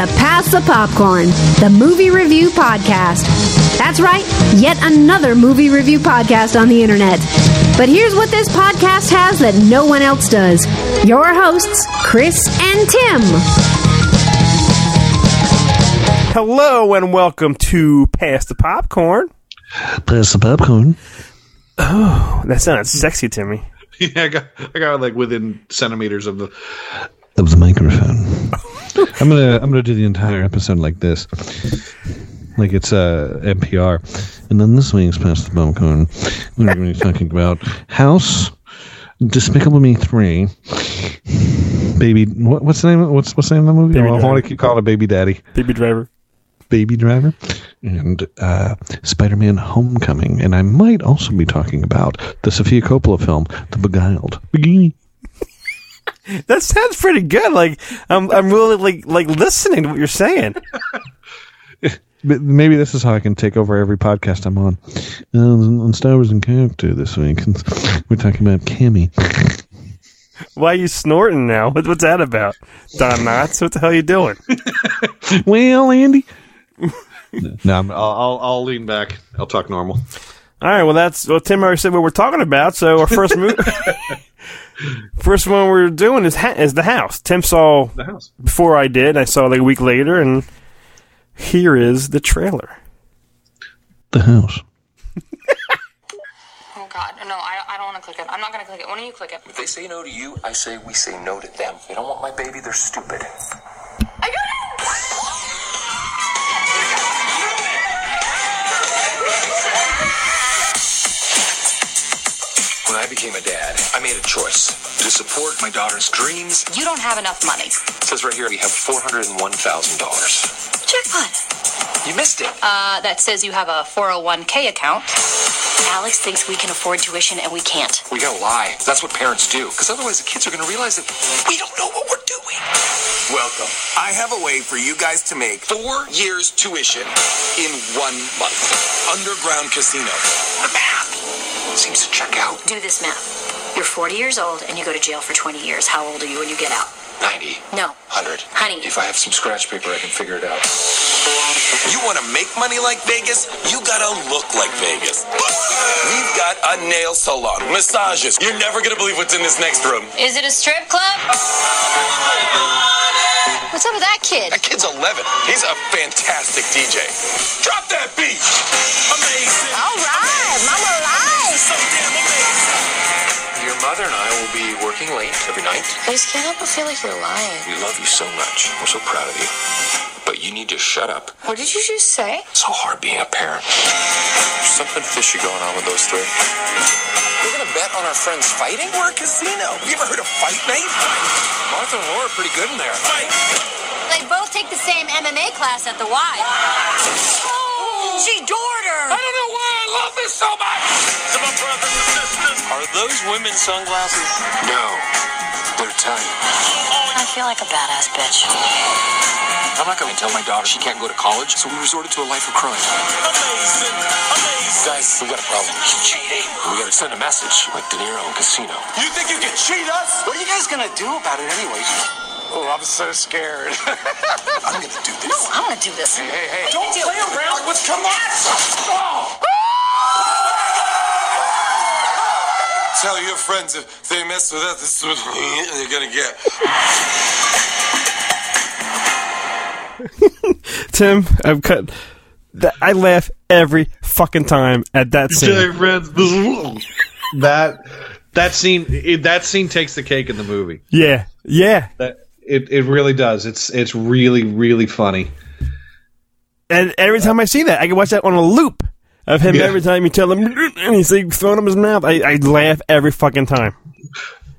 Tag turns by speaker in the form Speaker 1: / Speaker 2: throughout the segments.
Speaker 1: to Pass the Popcorn, the movie review podcast. That's right, yet another movie review podcast on the internet. But here's what this podcast has that no one else does your hosts, Chris and Tim.
Speaker 2: Hello and welcome to Pass the Popcorn.
Speaker 3: Pass the popcorn.
Speaker 2: Oh, that sounded sexy to me.
Speaker 4: Yeah, I got, I got like within centimeters of the.
Speaker 3: Of the microphone. I'm gonna I'm gonna do the entire episode like this, like it's uh, NPR, and then this week's past the popcorn. We're going to be talking about House, Despicable Me three, Baby. What, what's the name? What's what's the name of the movie?
Speaker 2: Baby
Speaker 3: Well, I want to keep calling it Baby Daddy,
Speaker 2: Baby driver.
Speaker 3: Baby Driver, and uh, Spider-Man: Homecoming, and I might also be talking about the Sofia Coppola film, The Beguiled. Bikini.
Speaker 2: That sounds pretty good. Like I'm, I'm really like like listening to what you're saying.
Speaker 3: But maybe this is how I can take over every podcast I'm on. Uh, on Star Wars and character this week, we're talking about Cammy.
Speaker 2: Why are you snorting now? What, what's that about? Don Knotts, what the hell are you doing?
Speaker 3: well, Andy,
Speaker 4: No, I'm, I'll, I'll I'll lean back. I'll talk normal.
Speaker 2: All right, well that's well Tim already said what we're talking about. So our first movie, first one we're doing is ha- is the house. Tim saw
Speaker 4: The house.
Speaker 2: before I did. I saw it like a week later, and here is the trailer.
Speaker 3: the house.
Speaker 5: Oh God, no, I, I don't want to click it. I'm not gonna click it. Why don't you click it?
Speaker 6: If they say no to you, I say we say no to them. They don't want my baby, they're stupid.
Speaker 5: I got it.
Speaker 6: When I became a dad, I made a choice to support my daughter's dreams.
Speaker 5: You don't have enough money.
Speaker 6: It says right here we have $401,000.
Speaker 5: Jackpot.
Speaker 6: You missed it.
Speaker 5: Uh, that says you have a 401k account. Alex thinks we can afford tuition and we can't.
Speaker 6: We gotta lie. That's what parents do. Because otherwise the kids are gonna realize that we don't know what we're doing. Welcome. I have a way for you guys to make four years tuition in one month. Underground Casino. The math seems to check out.
Speaker 5: Do this math. You're 40 years old and you go to jail for 20 years. How old are you when you get out?
Speaker 6: 90.
Speaker 5: No.
Speaker 6: 100.
Speaker 5: Honey.
Speaker 6: If I have some scratch paper, I can figure it out. You want to make money like Vegas? You gotta look like Vegas. We've got a nail salon, massages. You're never gonna believe what's in this next room.
Speaker 5: Is it a strip club? What's up with that kid?
Speaker 6: That kid's 11. He's a fantastic DJ. Drop that beat. Amazing.
Speaker 5: All right, Mama Lies.
Speaker 6: So damn amazing. Your mother and I will be working late every night.
Speaker 5: I just can't help but feel like you're lying.
Speaker 6: We love you so much. We're so proud of you. But you need to shut up.
Speaker 5: What did you just say?
Speaker 6: It's so hard being a parent. There's something fishy going on with those three. We're gonna bet on our friends fighting? We're a casino. You ever heard of fight night? Martha and Laura are pretty good in there. Fight!
Speaker 5: They both take the same MMA class at the Y. Oh, she adored her.
Speaker 6: I don't know why I love this so much! To my brothers and sisters. Are those women's sunglasses? No. They're Italian.
Speaker 5: I feel like a badass bitch.
Speaker 6: I'm not gonna tell my daughter she can't go to college, so we resorted to a life of crime. Amazing! Amazing! Guys, we got a problem. cheating. We gotta send a message like De Niro in Casino. You think you can cheat us? What are you guys gonna do about it anyway? Oh, I'm so scared. I'm gonna do this.
Speaker 5: No, I'm gonna do this.
Speaker 6: Hey, hey, hey. Don't play around with Oh. Tell your friends if they mess with us, this is what they're gonna get.
Speaker 2: Tim, I've cut. That, I laugh every fucking time at that scene.
Speaker 4: Jay friends. that that scene that scene takes the cake in the movie.
Speaker 2: Yeah, yeah.
Speaker 4: That it, it really does. It's it's really really funny.
Speaker 2: And every time I see that, I can watch that on a loop of him.
Speaker 4: Yeah.
Speaker 2: Every time you tell him, and he's like throwing up his mouth, I, I laugh every fucking time.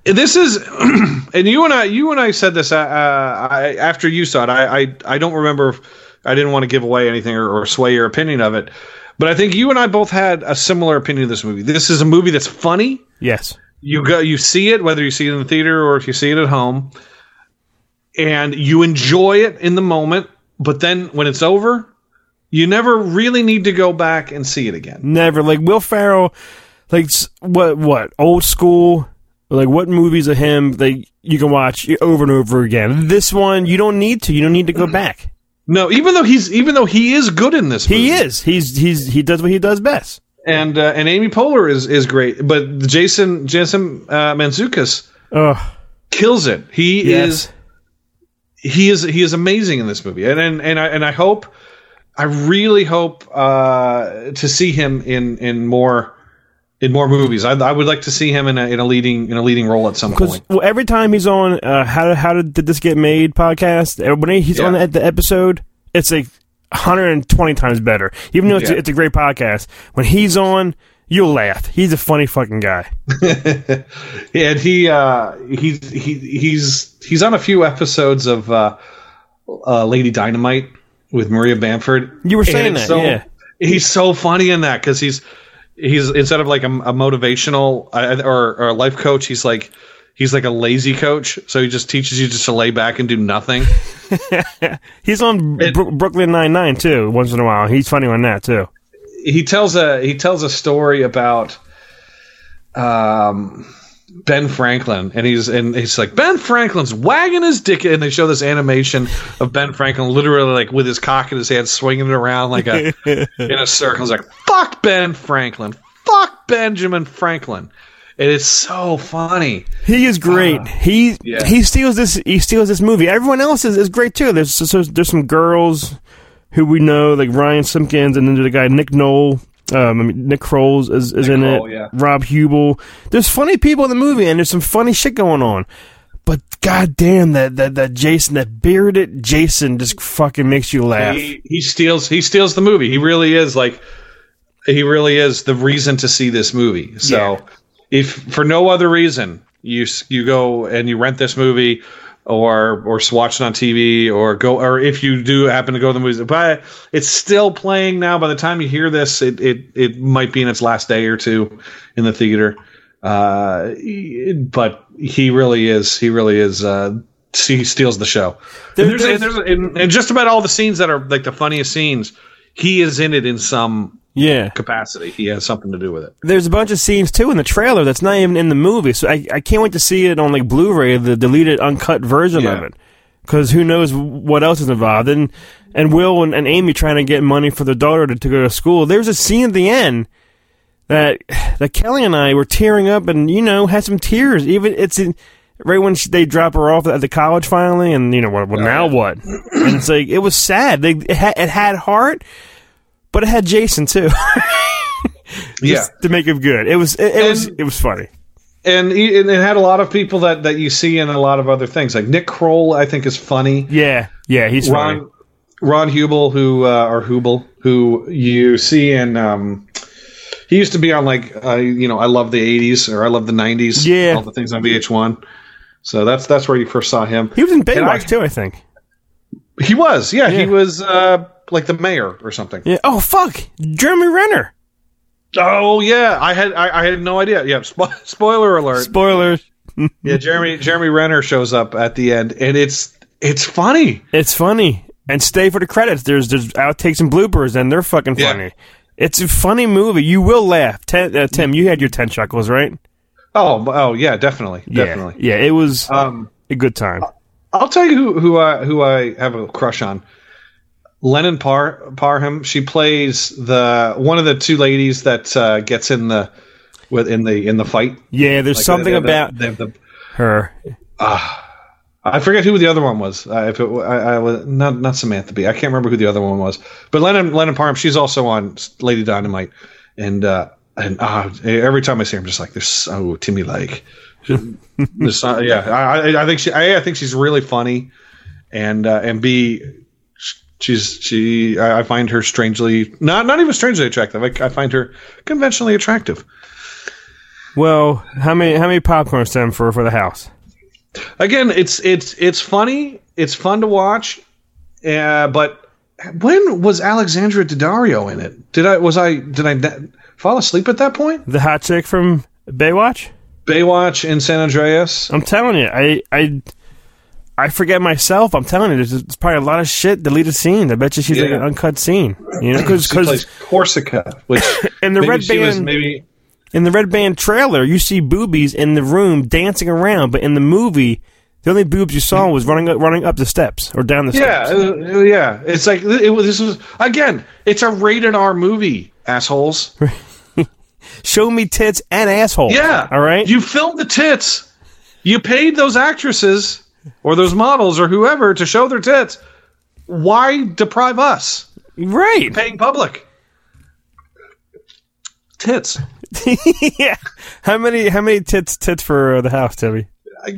Speaker 4: This is, and you and I, you and I said this uh, uh, I, after you saw it. I, I, I don't remember. If, I didn't want to give away anything or, or sway your opinion of it, but I think you and I both had a similar opinion of this movie. This is a movie that's funny.
Speaker 2: Yes.
Speaker 4: You go, you see it whether you see it in the theater or if you see it at home, and you enjoy it in the moment. But then when it's over, you never really need to go back and see it again.
Speaker 2: Never like Will Ferrell, like what what old school Like what movies of him that you can watch over and over again. This one you don't need to. You don't need to go back.
Speaker 4: No, even though he's even though he is good in this, movie.
Speaker 2: He is. He's he's he does what he does best.
Speaker 4: and uh, and Amy Poehler is is great, but Jason Jason uh, Mantzoukas
Speaker 2: Oh,
Speaker 4: kills it. He
Speaker 2: yes.
Speaker 4: is he is he is amazing in this movie, and and and I and I hope, I really hope uh, to see him in in more in more movies. I, I would like to see him in a in a leading in a leading role at some point.
Speaker 2: well, every time he's on, uh, how did, how did, did this get made podcast? uh, When he's
Speaker 4: Yeah.
Speaker 2: on the, the episode, it's like 120 times better. Even though it's,
Speaker 4: Yeah.
Speaker 2: it's a great podcast, when he's on, you'll laugh. He's a funny fucking guy.
Speaker 4: and he uh, he he he's he's on a few episodes of uh, uh, Lady Dynamite with Maria Bamford.
Speaker 2: You were saying that, yeah.
Speaker 4: He's so funny in that because he's he's instead of like a, a motivational uh, or, or a life coach, he's like he's like a lazy coach. So he just teaches you just to lay back and do nothing.
Speaker 2: He's on
Speaker 4: It-
Speaker 2: Brooklyn Nine Nine too. Once in a while, he's funny on that too.
Speaker 4: He tells a he tells a story about um Ben Franklin and he's and he's like Ben Franklin's wagging his dick and they show this animation of Ben Franklin literally like with his cock in his hand swinging it around like a in a circle. He's like fuck Ben Franklin, fuck Benjamin Franklin, it's so funny.
Speaker 2: He is great. he
Speaker 4: Ah. yeah.
Speaker 2: he steals this. He steals this movie. Everyone else is, is great too. There's so, there's some girls who we know like Ryan Simpkins and then there's the guy Nick Kroll. Um, I mean, Nick Kroll is, is in
Speaker 4: Kroll,
Speaker 2: it.
Speaker 4: yeah.
Speaker 2: Rob Huebel. There's funny people in the movie, and there's some funny shit going on. But goddamn, that that that Jason, that bearded Jason, just fucking makes you laugh.
Speaker 4: He, he steals he steals the movie. He really is like he really is the reason to see this movie. So
Speaker 2: Yeah.
Speaker 4: if for no other reason you you go and you rent this movie or or watch it on TV or go or if you do happen to go to the movies, but it's still playing now. By the time you hear this, it it it might be in its last day or two in the theater. Uh, but he really is. He really is. Uh, he steals the show.
Speaker 2: There-
Speaker 4: and, there's,
Speaker 2: there's-
Speaker 4: and, there's, and, and just about all the scenes that are like the funniest scenes, he is in it in some
Speaker 2: Yeah.
Speaker 4: capacity. He has something to do with it.
Speaker 2: There's a bunch of scenes too in the trailer that's not even in the movie. So I, I can't wait to see it on like Blu-ray, the deleted, uncut version of it. Because who knows what else is involved? And and Will and, and Amy trying to get money for their daughter to, to go to school. There's a scene at the end that that Kelly and I were tearing up, and you know had some tears. Even it's in, right when she, they drop her off at the college finally, and you know what? Well, oh, now what? And it's like it was sad. They it had, it had heart, but it had Jason too.
Speaker 4: Yeah.
Speaker 2: to make it good. It was it, it was it was funny.
Speaker 4: And, it had a lot of people that, that you see in a lot of other things. Like Nick Kroll, I think, is funny.
Speaker 2: Yeah, yeah, he's funny.
Speaker 4: Ron Ron Huebel, who uh, or Huebel, who you see in um, he used to be on like uh, you know I love the '80s or I love the '90s,
Speaker 2: Yeah.
Speaker 4: all the things on VH1. So that's that's where you first saw him.
Speaker 2: He was in
Speaker 4: And
Speaker 2: Baywatch too, I think.
Speaker 4: He was, yeah,
Speaker 2: Yeah.
Speaker 4: he was uh, like the mayor or something.
Speaker 2: Yeah. Oh fuck, Jeremy Renner.
Speaker 4: Oh yeah, I had I, I had no idea. Yeah, spo- spoiler alert.
Speaker 2: Spoilers.
Speaker 4: yeah, Jeremy Jeremy Renner shows up at the end, and it's it's funny.
Speaker 2: It's funny. And stay for the credits. There's there's outtakes and bloopers, and they're fucking
Speaker 4: Yeah.
Speaker 2: funny. It's a funny movie. You will laugh. Ten, uh, Tim, you had your ten chuckles, right?
Speaker 4: Oh oh yeah, definitely
Speaker 2: Yeah.
Speaker 4: definitely.
Speaker 2: Yeah, it was
Speaker 4: Um,
Speaker 2: a good time.
Speaker 4: I'll tell you who who I who I have a crush on. Lennon Par Parham. She plays the one of the two ladies that uh, gets in the in the in the fight.
Speaker 2: Yeah, there's
Speaker 4: Like,
Speaker 2: something
Speaker 4: they the-
Speaker 2: about
Speaker 4: they the-
Speaker 2: her.
Speaker 4: I forget who the other one was. Uh, if it, I, I was not not Samantha Bee. I can't remember who the other one was. But Lennon Lennon Parham. She's also on Lady Dynamite, and uh, and uh, every time I see her, I'm just like, they're so Timmy like. Uh, yeah, I, I- I think she. A, I think she's really funny, and uh, and B, she's she. I I find her strangely not not even strangely attractive. I, I find her conventionally attractive.
Speaker 2: Well, how many how many popcorn Tim for for the house?
Speaker 4: again it's it's it's funny it's fun to watch uh, but when was alexandra daddario in it did i was i did i fall asleep at that point
Speaker 2: The hot chick from Baywatch.
Speaker 4: baywatch in san andreas
Speaker 2: I'm telling you, I I I forget myself. I'm telling you, there's, there's probably a lot of shit deleted scenes. I bet you she's like an uncut scene. You know, because
Speaker 4: plays corsica which
Speaker 2: in the red band,
Speaker 4: maybe
Speaker 2: In the Red Band trailer, you see boobies in the room dancing around, but in the movie, the only boobs you saw was running up, running up the steps or down the
Speaker 4: Yeah,
Speaker 2: steps.
Speaker 4: uh, uh, yeah. It's like it, was- this was again. It's a rated R movie, assholes.
Speaker 2: Show me tits and asshole.
Speaker 4: Yeah.
Speaker 2: All right.
Speaker 4: You filmed the tits. You paid those actresses or those models or whoever to show their tits. Why deprive us?
Speaker 2: right.
Speaker 4: Paying public. Tits.
Speaker 2: yeah. How many how many tits tits for the house, Timmy?
Speaker 4: I,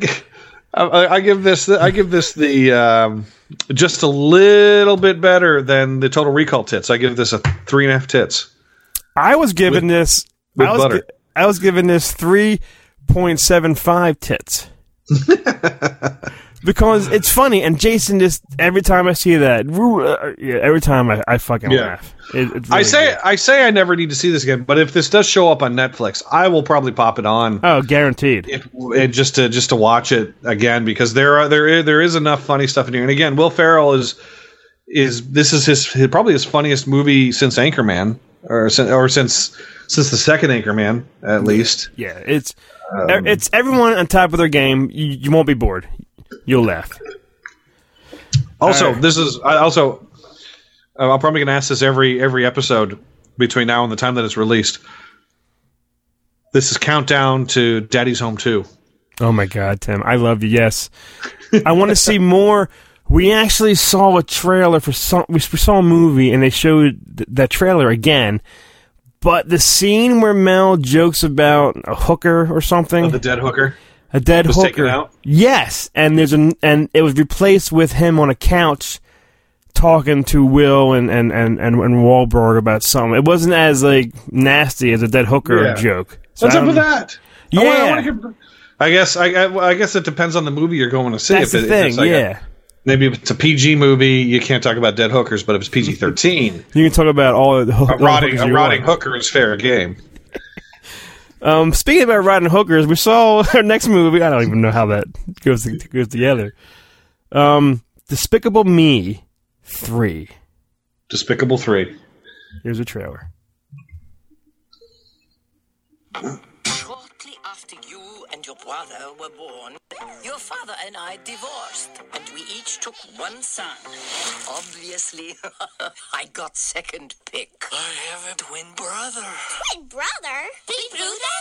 Speaker 4: I, I give this I give this the um, just a little bit better than the Total Recall tits. I give this a three and a half tits.
Speaker 2: I was given this.
Speaker 4: with
Speaker 2: I was,
Speaker 4: butter.
Speaker 2: gi- I was given this three point seven five tits. because it's funny, and Jason just every time I see that, uh, yeah, every time I, I fucking
Speaker 4: Yeah.
Speaker 2: laugh. It, it's
Speaker 4: I say
Speaker 2: good.
Speaker 4: I say I never need to see this again, but if this does show up on Netflix, I will probably pop it on.
Speaker 2: oh, guaranteed.
Speaker 4: if, it, just to just to watch it again because there are there is, there is enough funny stuff in here. And again, Will Ferrell is is this is his, his probably his funniest movie since Anchorman or since or since since the second Anchorman at least.
Speaker 2: Yeah, it's e- it's everyone on top of their game. You, you won't be bored. You'll laugh.
Speaker 4: Also,
Speaker 2: Alright.
Speaker 4: this is I also uh, I'm probably going to ask this every every episode between now and the time that it's released. This is countdown to Daddy's Home 2.
Speaker 2: Oh my God, Tim, I love you. Yes, I want to see more. We actually saw a trailer for some. We saw a movie, and they showed th- that trailer again. But the scene where Mel jokes about a hooker or something,
Speaker 4: The dead hooker.
Speaker 2: a dead
Speaker 4: was
Speaker 2: hooker,
Speaker 4: taken out?
Speaker 2: yes, and there's an and it was replaced with him on a couch talking to Will and and and and, and Wahlberg about something. It wasn't as like nasty as a dead hooker
Speaker 4: Yeah.
Speaker 2: joke. So
Speaker 4: What's up um,
Speaker 2: with
Speaker 4: that?
Speaker 2: Yeah,
Speaker 4: I, wanna- I, wanna hear- I guess I, I, guess it depends on the movie you're going to see.
Speaker 2: that's
Speaker 4: if
Speaker 2: the
Speaker 4: it-
Speaker 2: thing.
Speaker 4: like a-
Speaker 2: yeah.
Speaker 4: Maybe if it's a PG movie, you can't talk about dead hookers. But if it's PG thirteen,
Speaker 2: You can talk about all the hook-
Speaker 4: a
Speaker 2: all the
Speaker 4: rotting
Speaker 2: hookers
Speaker 4: a
Speaker 2: you
Speaker 4: rotting hooker is fair game.
Speaker 2: Um, speaking about rotting hookers, we saw our next movie. I don't even know how that goes goes together. Um, Despicable Me three.
Speaker 4: Despicable Three.
Speaker 2: Here's a trailer.
Speaker 7: Brother were born, your father and I divorced, and we each took one son. Obviously, I got second pick.
Speaker 8: I have a twin brother.
Speaker 5: Twin brother? Big brother?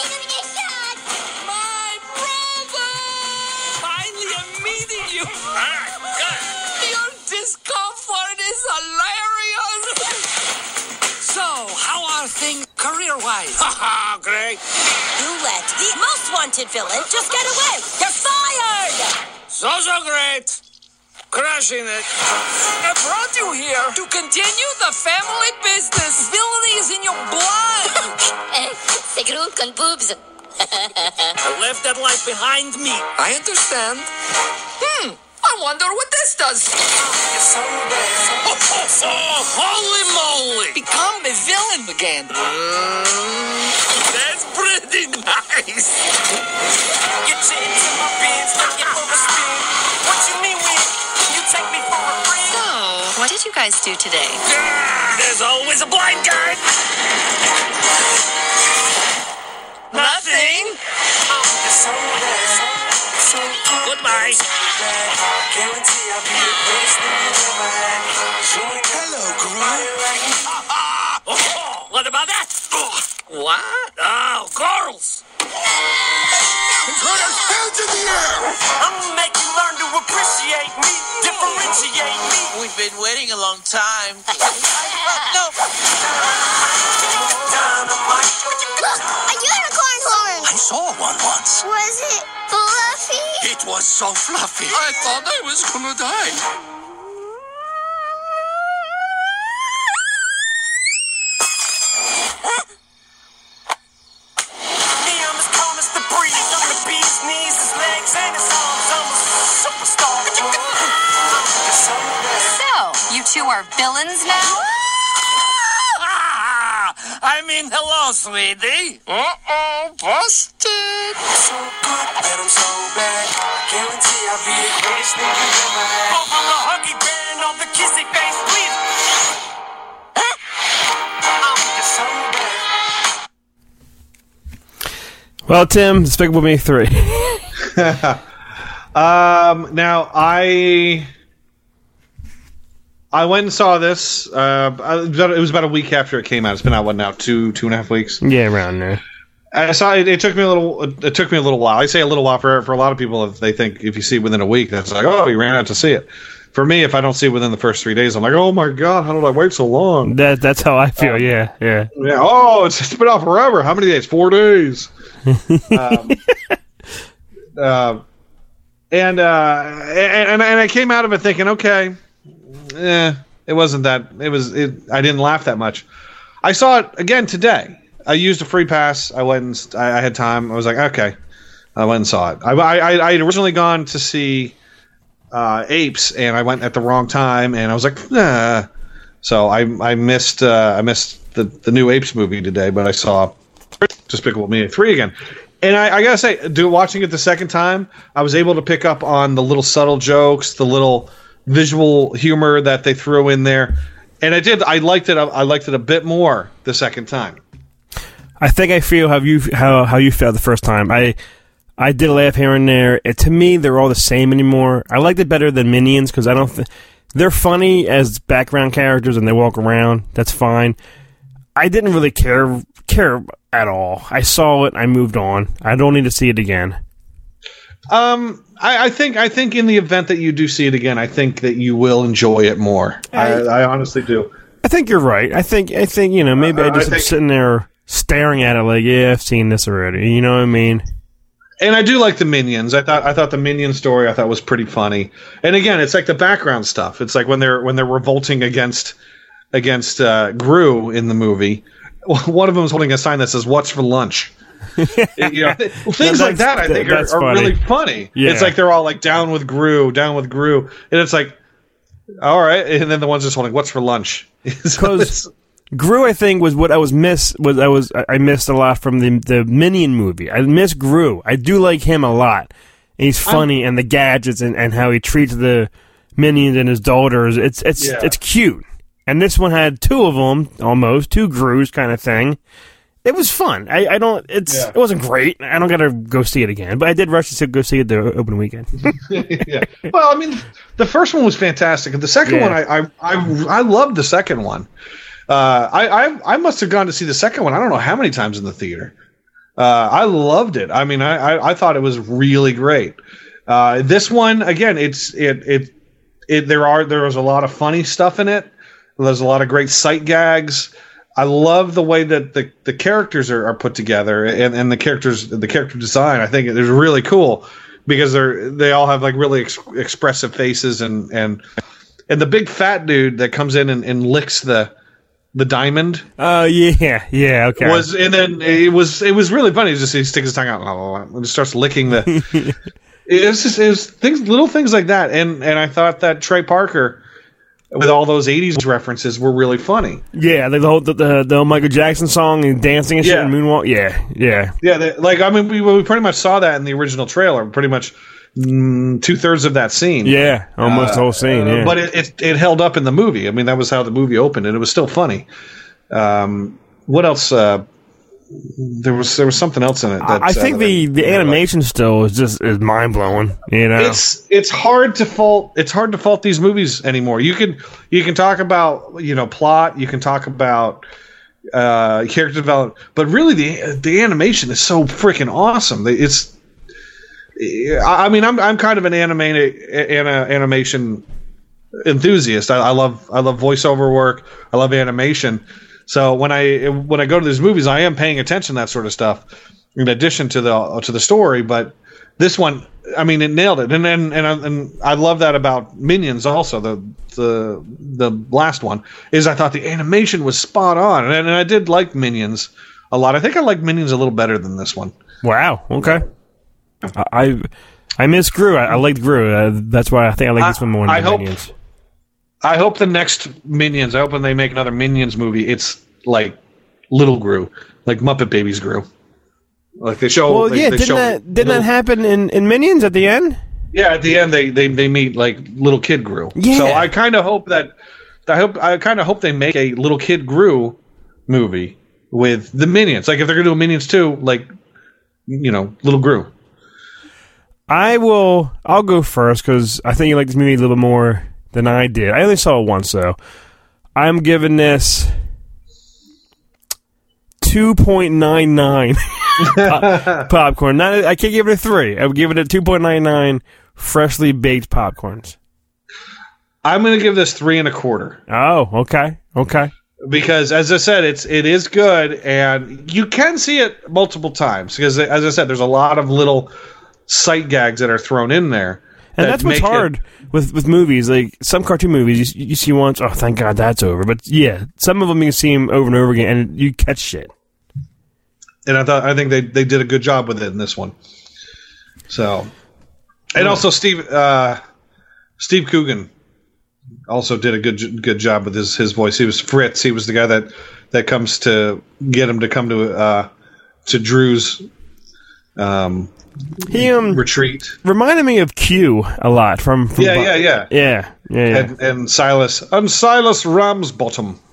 Speaker 5: Big shot!
Speaker 7: My brother! Finally, I'm meeting you. Your discomfort is hilarious.
Speaker 8: So, how are things career-wise? Haha, great.
Speaker 5: You let the most wanted villain just get away! You're fired!
Speaker 8: So, so great. Crushing it.
Speaker 7: I brought you here to continue the family business. Villainy is in your blood.
Speaker 5: Sigrud con boobs.
Speaker 7: I left that life behind me.
Speaker 8: I understand.
Speaker 7: Hmm. I wonder what this does. Oh, oh, oh, holy moly! Become a villain again. Mm, that's pretty nice.
Speaker 8: Get you into my biz, make it overspin. What you mean when you take me for a friend?
Speaker 9: So, what did you guys do today?
Speaker 8: There's always a blind guy.
Speaker 7: Nothing.
Speaker 8: Goodbye.
Speaker 6: Hello, Gru.
Speaker 8: Oh, what about that? What? Oh, girls.
Speaker 6: Intruders, hands in the air!
Speaker 8: I'm gonna make you learn to appreciate me, differentiate me.
Speaker 7: We've been waiting a long time. no.
Speaker 5: A unicorn horn!
Speaker 8: I saw one once.
Speaker 5: Was it fluffy?
Speaker 8: It was so fluffy.
Speaker 6: I thought I was gonna die.
Speaker 8: Me, I'm as the breeze. I'm knees, his legs, and his arms. I'm a superstar.
Speaker 9: So, you two are villains now?
Speaker 8: I mean, hello, sweetie.
Speaker 7: Uh-oh, busted.
Speaker 8: So good that I'm so bad. Guarantee I'll be the greatest thing you ever had. Go from the huggy bear and all the kissy face, please. I'm just so bad.
Speaker 2: Well, Tim, Despicable Me three.
Speaker 4: Um, now I I went and saw this. Uh, it was about- it was about a week after it came out. It's been out what now two two and a half weeks.
Speaker 2: yeah, around there.
Speaker 4: I saw it. It took me a little. It took me a little while. I say a little while for for a lot of people. If they think if you see it within a week, that's like oh, you ran out to see it. For me, if I don't see it within the first three days, I'm like, oh my god, how did I wait so long?
Speaker 2: That that's how I feel. yeah, yeah.
Speaker 4: Yeah. Oh, it's, it's been out forever. How many days? Four days. um, uh, and, uh, and and and I came out of it thinking, okay, eh, it wasn't that. It was. It, I didn't laugh that much. I saw it again today. I used a free pass. I went and I, I had time. I was like, okay. I went and saw it. I I, I had originally gone to see uh, Apes, and I went at the wrong time, and I was like, nah. So I I missed uh, I missed the the new Apes movie today, but I saw Despicable Me three again. And I, I gotta say, do watching it the second time, I was able to pick up on the little subtle jokes, the little visual humor that they threw in there, and I did. I liked it. I liked it a bit more the second time.
Speaker 2: I think I feel how you how how you felt the first time. I I did laugh here and there. It, to me, they're all the same anymore. I liked it better than Minions because I don't. Th- they're funny as background characters and they walk around. That's fine. I didn't really care care at all. I saw it. I moved on. I don't need to see it again.
Speaker 4: Um, I, I think I think in the event that you do see it again, I think that you will enjoy it more. I, I honestly do.
Speaker 2: I think you're right. I think I think you know maybe I
Speaker 4: Uh, I
Speaker 2: just am
Speaker 4: think-
Speaker 2: sitting there staring at it like yeah I've seen this already. You know what I mean?
Speaker 4: and I do like the minions. I thought I thought the minion story I thought was pretty funny. And again, it's like the background stuff. It's like when they're when they're revolting against against uh, Gru in the movie. One of them is holding a sign that says "What's for lunch." you know, th- things like that I think are, are
Speaker 2: funny.
Speaker 4: really funny.
Speaker 2: Yeah.
Speaker 4: It's like they're all like down with Gru, down with Gru, and it's like, all right, and then the one's just holding "What's for lunch." So
Speaker 2: Because Gru, I think, was what I was miss was I was I missed a lot from the the Minion movie. I miss Gru. I do like him a lot. And he's funny, and the gadgets and, and how he treats the minions and his daughters. It's it's
Speaker 4: Yeah.
Speaker 2: it's cute. And this one had two of them, almost two Grus, kind of thing. It was fun. I, I don't. It's
Speaker 4: Yeah.
Speaker 2: it wasn't great. I don't gotta go see it again, but I did rush to go see it the open weekend.
Speaker 4: yeah. Well, I mean, the first one was fantastic, and the second
Speaker 2: Yeah.
Speaker 4: one, I, I I I loved the second one. Uh, I, I I must have gone to see the second one. I don't know how many times in the theater. Uh, I loved it. I mean, I, I, I thought it was really great. Uh, this one again, it's it it it there are there was a lot of funny stuff in it. There's a lot of great sight gags. I love the way that the, the characters are, are put together and, and the characters the character design. I think it is really cool because they're they all have like really ex- expressive faces and and and the big fat dude that comes in and, and licks the the diamond
Speaker 2: Oh yeah, yeah, okay.
Speaker 4: was and then it was it was really funny. He just he sticks his tongue out and just starts licking the. it's just it was things little things like that, and and I thought that Trey Parker with all those '80s references were really funny.
Speaker 2: yeah, the whole the, the the Michael Jackson song and dancing and shit
Speaker 4: Yeah.
Speaker 2: and moonwalk. Yeah, yeah.
Speaker 4: Yeah, they, like I mean, we, we pretty much saw that in the original trailer. Pretty much mm, two thirds of that scene.
Speaker 2: Yeah, almost the whole scene.
Speaker 4: Uh,
Speaker 2: Yeah,
Speaker 4: but it, it it held up in the movie. I mean, that was how the movie opened, and it was still funny. Um, what else? Uh, there was there was something else in it. That,
Speaker 2: I think
Speaker 4: uh,
Speaker 2: the the animation still is just is mind blowing. You know,
Speaker 4: it's it's hard to fault it's hard to fault these movies anymore. You can you can talk about you know plot, you can talk about uh, character development, but really the the animation is so freaking awesome. It's I mean I'm I'm kind of an anime ana, animation enthusiast. I, I love I love voiceover work. I love animation. So when I when I go to these movies, I am paying attention to that sort of stuff. In addition to the to the story, but this one, I mean, it nailed it. And and and I, and I love that about Minions. Also, the the the last one is I thought the animation was spot on, and, and I did like Minions a lot. I think I like Minions a little better than this one.
Speaker 2: wow. Okay, I I, miss Gru. I, I liked Gru. Uh, that's why I think I like this one more than
Speaker 4: I hope-
Speaker 2: Minions.
Speaker 4: I hope the next Minions. I hope when they make another Minions movie, it's like Little Gru, like Muppet Babies Gru. Like they show.
Speaker 2: Well,
Speaker 4: they,
Speaker 2: yeah,
Speaker 4: they
Speaker 2: didn't that didn't
Speaker 4: little-
Speaker 2: that happen in, in Minions at the end?
Speaker 4: Yeah, at the end they they, they meet like little kid Gru.
Speaker 2: Yeah.
Speaker 4: So I kind of hope that I hope I kind of hope they make a little kid Gru movie with the Minions. Like if they're gonna do Minions too, like you know, little grew.
Speaker 2: I will. I'll go first because I think you like this movie a little bit more than I did. I only saw it once, though. I'm giving this two point nine nine popcorn. Not, I can't give it a three. I'm giving it two point nine nine freshly baked popcorns.
Speaker 4: I'm going to give this three and a quarter
Speaker 2: Oh, okay, okay.
Speaker 4: because, as I said, it's it is good, and you can see it multiple times because, as I said, there's a lot of little sight gags that are thrown in there.
Speaker 2: And that's what's
Speaker 4: make it-
Speaker 2: hard with with movies. Like some cartoon movies, you, you see once, oh, thank God that's over. But yeah, some of them you see them over and over again, and you catch shit.
Speaker 4: and I thought I think they they did a good job with it in this one. So, and also Steve uh, Steve Coogan also did a good good job with his his voice. He was Fritz. He was the guy that that comes to get him to come to uh, to Dru's um,
Speaker 2: He um
Speaker 4: retreat.
Speaker 2: reminded me of Q a lot from, from
Speaker 4: Yeah,
Speaker 2: Bo-
Speaker 4: yeah, yeah.
Speaker 2: yeah, yeah, yeah.
Speaker 4: And, and Silas and Silas Ramsbottom.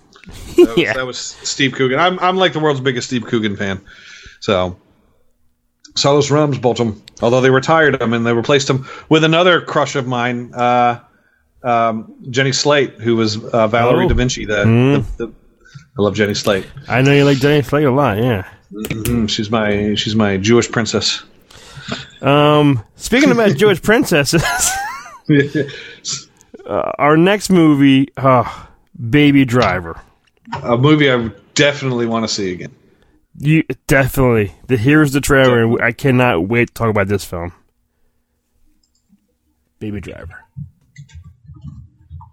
Speaker 4: That was,
Speaker 2: Yeah.
Speaker 4: that was Steve Coogan. I'm I'm like the world's biggest Steve Coogan fan. So Silas Ramsbottom, although they retired him and they replaced him with another crush of mine, uh, um, Jenny Slate, who was uh, Valerie
Speaker 2: Oh.
Speaker 4: Da Vinci. The,
Speaker 2: Mm.
Speaker 4: the, the I love Jenny Slate.
Speaker 2: I know you like Jenny Slate a lot. Yeah.
Speaker 4: Mhm, She's my she's my Jewish princess.
Speaker 2: Um, speaking about Jewish princesses, uh, our next movie, uh, Baby Driver.
Speaker 4: A movie I would definitely want to see again.
Speaker 2: You definitely. The here's the trailer, and I cannot wait to talk about this film. Baby Driver.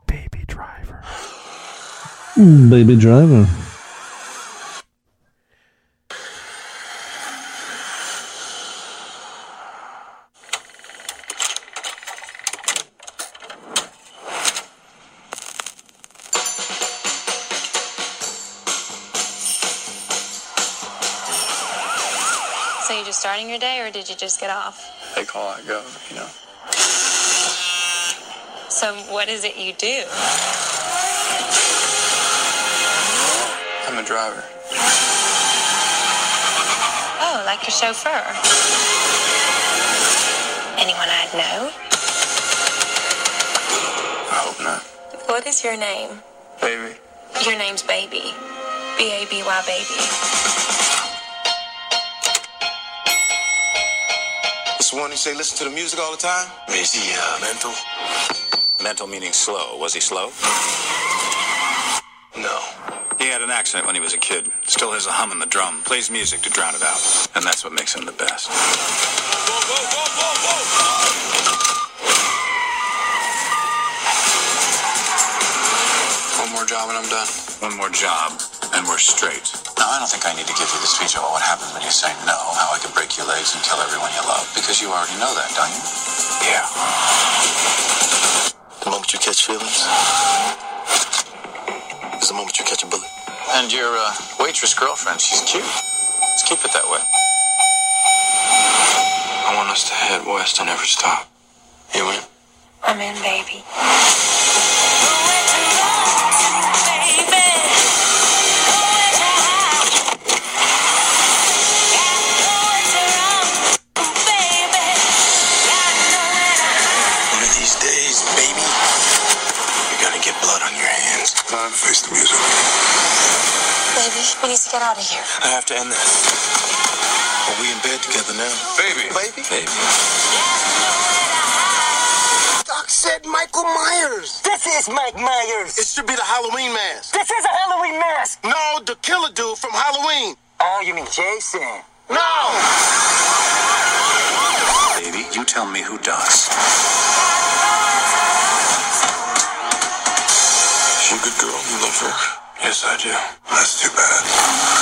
Speaker 2: Baby Driver.
Speaker 3: Baby Driver.
Speaker 9: Or did you just get off?
Speaker 8: They call, I go, you know.
Speaker 9: So what is it you do?
Speaker 8: I'm a driver.
Speaker 9: Oh, like a chauffeur. Anyone I'd know?
Speaker 8: I hope not.
Speaker 9: What is your name?
Speaker 8: Baby.
Speaker 9: Your name's Baby. B A B Y Baby.
Speaker 6: The one who say listen to the music all the time? Is he uh, mental?
Speaker 10: Mental meaning slow. Was he slow?
Speaker 6: No.
Speaker 10: He had an accident when he was a kid. Still has a hum in the drum. Plays music to drown it out. And that's what makes him the best.
Speaker 8: One more job and I'm done.
Speaker 10: One more job, and we're straight. Now, I don't think I need to give you the speech about what happens when you say no, how I can break your legs and kill everyone you love, because you already know that, don't you? Yeah.
Speaker 6: The moment you catch feelings is the moment you catch a bullet.
Speaker 10: And your uh, waitress girlfriend, she's cute. Let's keep it that way.
Speaker 8: I want us to head west and never stop. You in?
Speaker 9: I'm in, baby. We need to get out of here.
Speaker 6: I have to end this. Are we in bed together now? Baby. Baby? Baby. Doc said Michael Myers.
Speaker 11: This is Mike Myers.
Speaker 6: It should be the Halloween mask.
Speaker 11: This is a Halloween mask.
Speaker 6: No, the killer dude from Halloween.
Speaker 11: Oh, you mean Jason?
Speaker 6: No!
Speaker 10: Baby, you tell me who does.
Speaker 6: She a good girl. You love her. Yes, I do. That's too bad.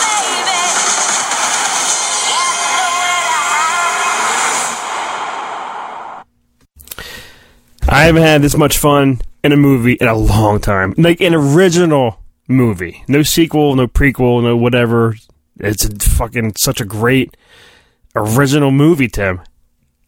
Speaker 2: I haven't had this much fun in a movie in a long time. Like an original movie. No sequel, no prequel, no whatever. It's fucking such a great original movie, Tim.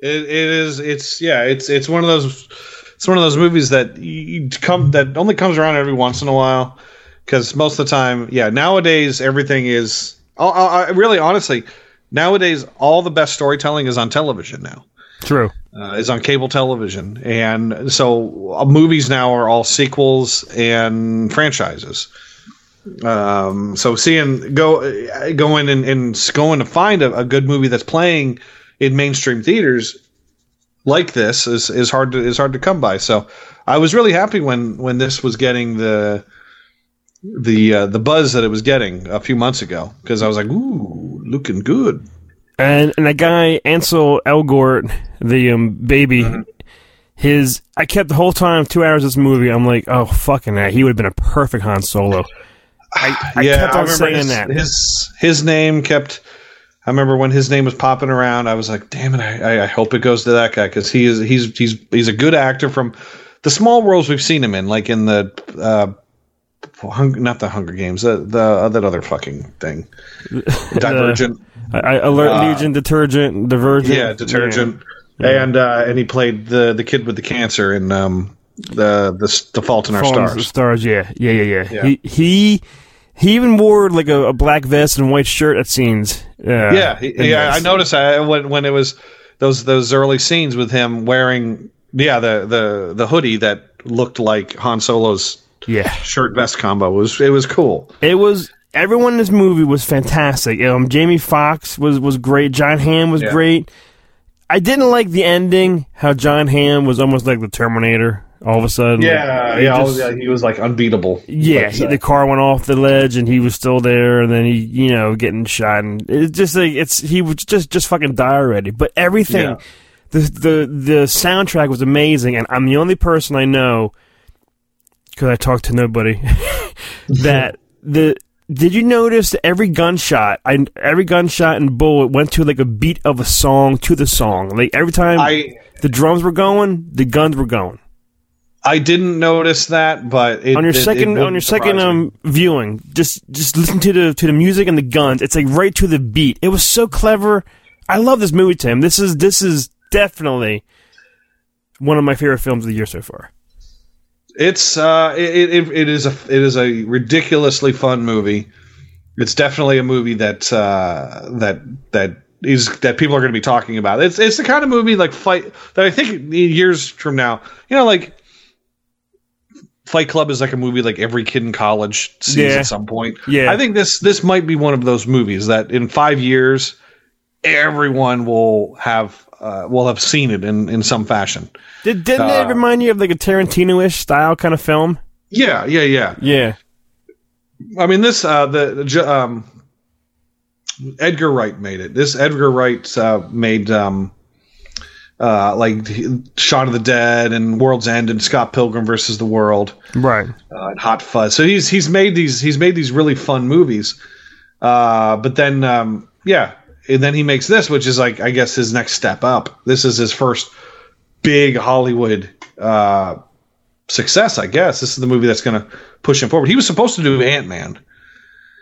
Speaker 4: It, it is. It's yeah. It's it's one of those. It's one of those movies that you come that only comes around every once in a while. Because most of the time, yeah. Nowadays, everything is. I, I, I really, honestly, nowadays all the best storytelling is on television now.
Speaker 2: True.
Speaker 4: Uh, is on cable television, and so uh, movies now are all sequels and franchises. Um, so seeing go uh, going and, and going to find a, a good movie that's playing in mainstream theaters like this is, is hard to is hard to come by. So I was really happy when when this was getting the the uh, the buzz that it was getting a few months ago because I was like, ooh, looking good.
Speaker 2: And and that guy Ansel Elgort, the um, baby,
Speaker 4: Mm-hmm.
Speaker 2: his I kept the whole time two hours of this movie. I'm like, oh fucking that, he would have been a perfect Han Solo. I, I
Speaker 4: yeah,
Speaker 2: kept
Speaker 4: I
Speaker 2: on
Speaker 4: remember
Speaker 2: saying
Speaker 4: his,
Speaker 2: that.
Speaker 4: his his name kept. I remember when his name was popping around. I was like, "Damn it! I, I- I hope it goes to that guy because he is he's he's he's a good actor from the small roles we've seen him in, like in the uh, hung, not the Hunger Games, the the uh, that other fucking thing, Divergent.
Speaker 2: I, I alert
Speaker 4: Uh,
Speaker 2: Legion, detergent, divergent.
Speaker 4: Yeah, detergent, and uh, and he played the the kid with the cancer in um the the the Fault in Our
Speaker 2: Fallen
Speaker 4: Stars.
Speaker 2: Stars, yeah, yeah, yeah, yeah.
Speaker 4: Yeah.
Speaker 2: He he he even wore like a, a black vest and white shirt at scenes. Uh,
Speaker 4: yeah, he, yeah. I noticed I, when when it was those those early scenes with him wearing yeah the the the hoodie that looked like Han Solo's
Speaker 2: yeah
Speaker 4: shirt vest combo it was it was cool.
Speaker 2: It was everyone in this movie was fantastic. Um, Jamie Foxx was was great. Jon Hamm was
Speaker 4: Yeah.
Speaker 2: great. I didn't like the ending. How Jon Hamm was almost like the Terminator. All of a sudden,
Speaker 4: Yeah,
Speaker 2: Like, he
Speaker 4: yeah,
Speaker 2: just-
Speaker 4: yeah, he was like unbeatable.
Speaker 2: Yeah, he, the car went off the ledge and he was still there, and then he, you know, getting shot, and it's just like it's he would just just fucking die already. But everything,
Speaker 4: Yeah.
Speaker 2: the the the soundtrack was amazing, and I'm the only person I know because I talked to nobody. That the. Did you notice every gunshot, I, every gunshot and bullet went to like a beat of a song to the song. Like every time
Speaker 4: I-
Speaker 2: the drums were going, the guns were going.
Speaker 4: I didn't notice that, but it,
Speaker 2: on your
Speaker 4: it- it
Speaker 2: second on your second um viewing just just listen to the to the music and the guns. It's like right to the beat. It was so clever. I love this movie tim. This is this is definitely one of my favorite films of the year so far
Speaker 4: It's uh, it, it it is a it is a ridiculously fun movie. It's definitely a movie that uh, that that is that people are going to be talking about. It's it's the kind of movie like fight that I think years from now, you know, like Fight Club is like a movie like every kid in college sees
Speaker 2: Yeah.
Speaker 4: at some point.
Speaker 2: Yeah.
Speaker 4: I think this this might be one of those movies that in five years everyone will have uh, will have seen it in in some fashion.
Speaker 2: Did, didn't
Speaker 4: Uh,
Speaker 2: it remind you of like a tarantino-ish style kind of film
Speaker 4: Yeah, yeah, yeah.
Speaker 2: yeah
Speaker 4: I mean, this uh, the, um, Edgar Wright made it. This Edgar Wright uh, made um, uh, like Shaun of the Dead and World's End and Scott Pilgrim versus the World
Speaker 2: right
Speaker 4: uh, and Hot Fuzz. So he's he's made these he's made these really fun movies. Uh, but then um, yeah, and then he makes this, which is like I guess his next step up. This is his first big Hollywood uh, success. I guess this is the movie that's going to push him forward. He was supposed to do Ant Man.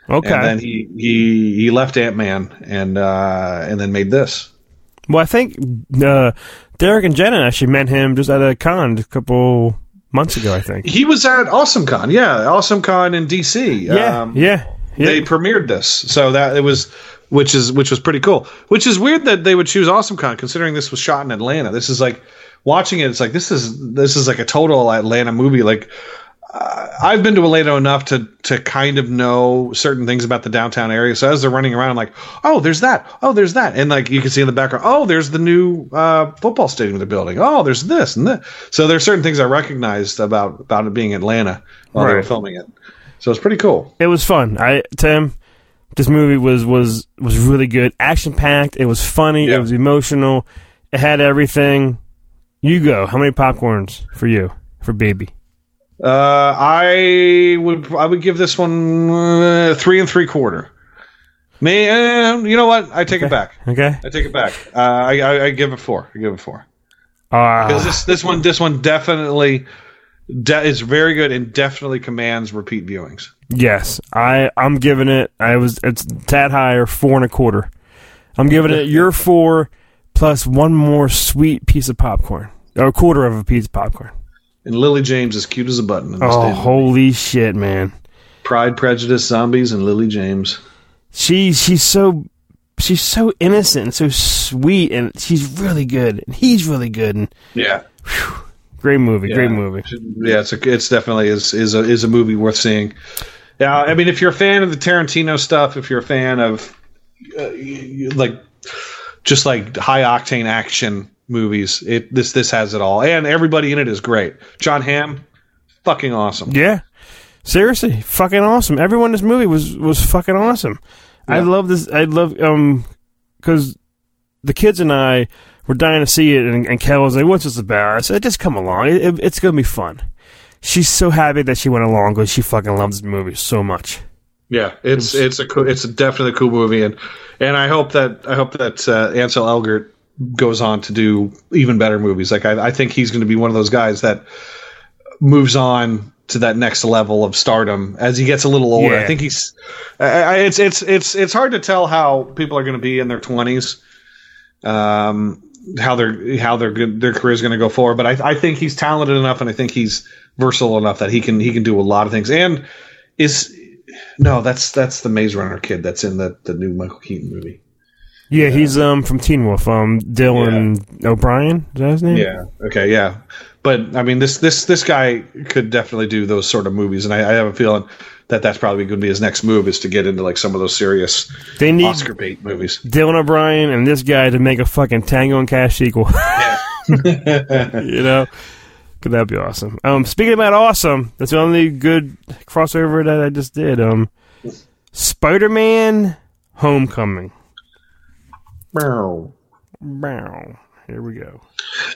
Speaker 2: okay
Speaker 4: And then he he he left Ant Man and uh, and then made this.
Speaker 2: well i think uh derek and jenna actually met him just at a con a couple months ago i think
Speaker 4: He was at Awesome Con, yeah, Awesome Con in DC.
Speaker 2: yeah
Speaker 4: Um,
Speaker 2: yeah yeah
Speaker 4: They premiered this, so that it was, which is which was pretty cool. Which is weird that they would choose Awesome Con, considering this was shot in Atlanta. This is like watching it. It's like this is this is like a total Atlanta movie. Like uh, I've been to Atlanta enough to to kind of know certain things about the downtown area. So as they're running around, I'm like, oh, there's that. Oh, there's that. And like you can see in the background, oh, there's the new uh, football stadium they're building. Oh, there's this and that. So there's certain things I recognized about about it being Atlanta while they were filming it. So it's pretty cool.
Speaker 2: it was fun. I Tim, this movie was was was really good, action packed. It was funny.
Speaker 4: Yeah.
Speaker 2: It was emotional. It had everything. You go. How many popcorns for you for baby?
Speaker 4: Uh, I would I would give this one uh, three and three quarter. Man, you know what? I take it back.
Speaker 2: Okay.
Speaker 4: I take it back. Uh, I, I I give it four. I give it four
Speaker 2: Uh,
Speaker 4: because this this one this one definitely de- is very good and definitely commands repeat viewings.
Speaker 2: yes, I I'm giving it. I was it's tad higher, four and a quarter. I'm giving it your four plus one more sweet piece of popcorn, or a quarter of a piece of popcorn.
Speaker 4: And Lily James is cute as a button. In this
Speaker 2: Oh, holy shit, man!
Speaker 4: Pride, Prejudice, Zombies, and Lily James.
Speaker 2: She she's so she's so innocent and so sweet, and she's really good, and he's really good, and
Speaker 4: Yeah.
Speaker 2: Great movie,
Speaker 4: Yeah.
Speaker 2: great movie.
Speaker 4: Yeah, it's a, it's definitely is is a is a movie worth seeing. Yeah, I mean, if you're a fan of the Tarantino stuff, if you're a fan of uh, like just like high octane action movies, it this this has it all, and everybody in it is great. Jon Hamm, fucking awesome.
Speaker 2: Yeah, seriously, fucking awesome. Everyone in this movie was was fucking awesome. I love this. I love um because the kids and I were dying to see it, and, and Kel was like, "What's this about?" I said, "Just come along. It, it- it's gonna be fun." She's so happy that she went along because she fucking loves the movie so much.
Speaker 4: Yeah, it's it's a cool, it's definitely a cool movie, and and I hope that I hope that uh, Ansel Elgort goes on to do even better movies. Like I, I think he's going to be one of those guys that moves on to that next level of stardom as he gets a little older.
Speaker 2: Yeah.
Speaker 4: I think he's I, I, it's it's it's it's hard to tell how people are going to be in their twenties. Um, how their how their good their career is going to go forward, but I, I think he's talented enough, and I think he's versatile enough that he can he can do a lot of things. And is no, that's that's the Maze Runner kid that's in the the new Michael Keaton movie.
Speaker 2: Yeah, he's um from Teen Wolf. Um, Dylan O'Brien is that his name?
Speaker 4: Yeah. Okay. Yeah. But I mean, this this this guy could definitely do those sort of movies, and I, I have a feeling that that's probably going to be his next move is to get into like some of those serious
Speaker 2: They need
Speaker 4: Oscar bait movies.
Speaker 2: Dylan O'Brien and this guy to make a fucking Tango and Cash sequel. you know, could that be awesome? Um, speaking about awesome, that's the only good crossover that I just did. Um, Spider-Man: Homecoming.
Speaker 4: Bow.
Speaker 2: Bow. Here we go.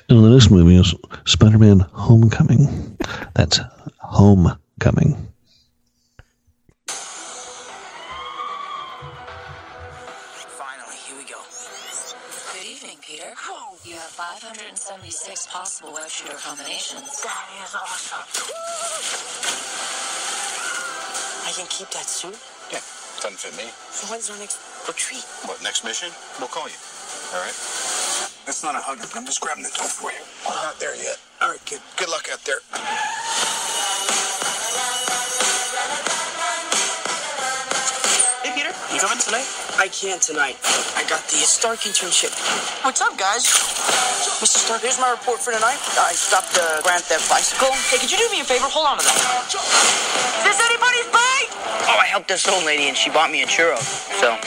Speaker 3: And the next movie is Spider Man Homecoming. That's Homecoming.
Speaker 9: 576 possible web shooter combinations.
Speaker 7: That is awesome. I can keep that suit.
Speaker 10: Yeah, doesn't fit me.
Speaker 7: So when's our next retreat?
Speaker 10: What, next mission? We'll call you. All right? That's not a hug. I'm just grabbing the door for you. We're not there yet. All right, kid. Good luck out there.
Speaker 7: You coming tonight? I can't tonight. I got the Stark internship. What's up, guys? Mr. Stark, here's my report for tonight. I stopped the Grand Theft bicycle. Hey, could you do me a favor? Hold on to that. Is this anybody's bike? Oh, I helped this old lady and she bought me a churro. So,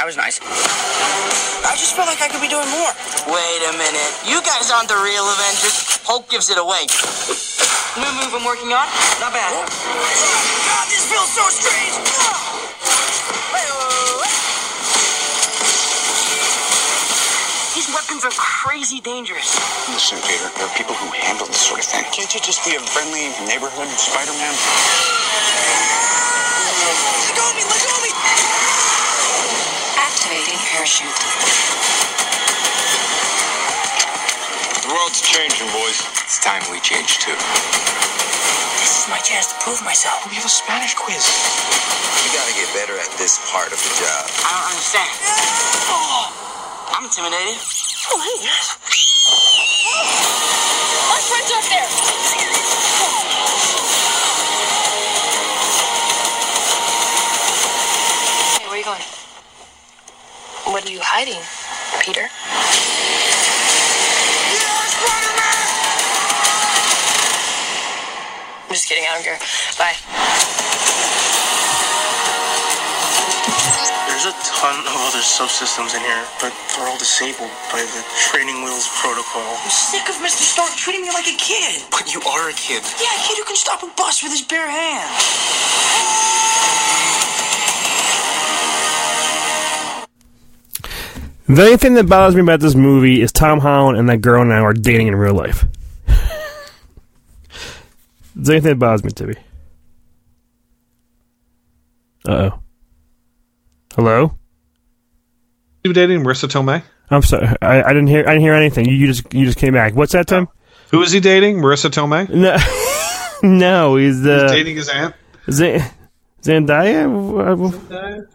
Speaker 7: that was nice. I just felt like I could be doing more. Wait a minute. You guys aren't the real Avengers. Hulk gives it away. New move I'm working on? Not bad. Oh. Oh, God, this feels so strange. These are crazy dangerous.
Speaker 10: Listen, Peter, there are people who handle this sort of thing. Can't you just be a friendly neighborhood Spider-Man?
Speaker 7: Let go of me! Let go of me!
Speaker 9: Activating parachute.
Speaker 10: The world's changing, boys. It's time we change, too.
Speaker 7: This is my chance to prove myself.
Speaker 10: We have a Spanish quiz.
Speaker 6: You gotta get better at this part of the job.
Speaker 7: I don't understand. Oh, I'm intimidated. Oh, hey, guys.
Speaker 5: My friends up there.
Speaker 9: Hey, where are you going? What are you hiding, Peter? I'm just kidding. I don't care. Bye.
Speaker 12: There's a ton of other subsystems in here, but they're all disabled by the training wheels protocol.
Speaker 7: I'm sick of Mr. Stark treating me like a kid.
Speaker 10: But you are a kid.
Speaker 7: Yeah, a kid who can stop a bus with his bare hands.
Speaker 2: The only thing that bothers me about this movie is Tom Holland and that girl now are dating in real life. the only thing that bothers me, Tibby. Uh oh. Hello.
Speaker 4: You dating Marisa Tomei?
Speaker 2: I'm sorry. I, I didn't hear. I didn't hear anything. You, you just you just came back. What's that, Tim?
Speaker 4: Who is he dating? Marisa Tomei?
Speaker 2: No, no. He's uh,
Speaker 4: He's dating his aunt.
Speaker 2: Z- Zendaya.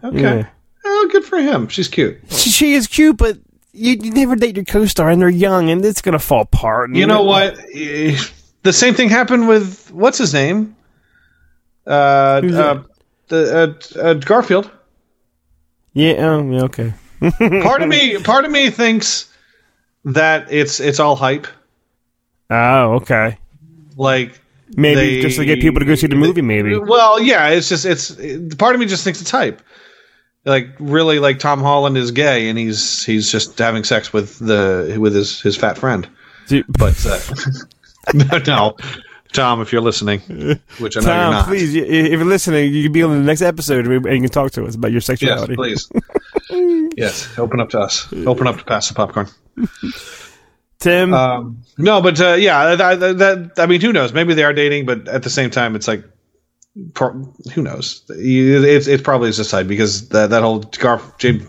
Speaker 4: Okay.
Speaker 2: Yeah.
Speaker 4: Oh, good for him. She's cute.
Speaker 2: She, she is cute, but you, you never date your co-star, and they're young, and it's gonna fall apart.
Speaker 4: You know what? The same thing happened with what's his name? Uh, uh, the uh, uh, Garfield.
Speaker 2: Yeah. Oh, yeah. Okay.
Speaker 4: part of me, part of me thinks that it's it's all hype.
Speaker 2: Oh, okay.
Speaker 4: Like
Speaker 2: Maybe
Speaker 4: they-
Speaker 2: just to get people to go see the movie. Maybe.
Speaker 4: Well, yeah, it's just it's it- part of me just thinks it's hype. Like really, like Tom Holland is gay and he's he's just having sex with the with his his fat friend. But uh, no, no, Tom, if you're listening, which I know you're
Speaker 2: Tom,
Speaker 4: not.
Speaker 2: please, if you're listening, you can be on the next episode and you can talk to us about your sexuality.
Speaker 4: Yes, please. yes, open up to us. Open up to pass the popcorn.
Speaker 2: Tim.
Speaker 4: Um, no, but uh, yeah, that, that, that I mean, who knows? Maybe they are dating, but at the same time, it's like, who knows? It's it's probably just side because that that whole Garf, James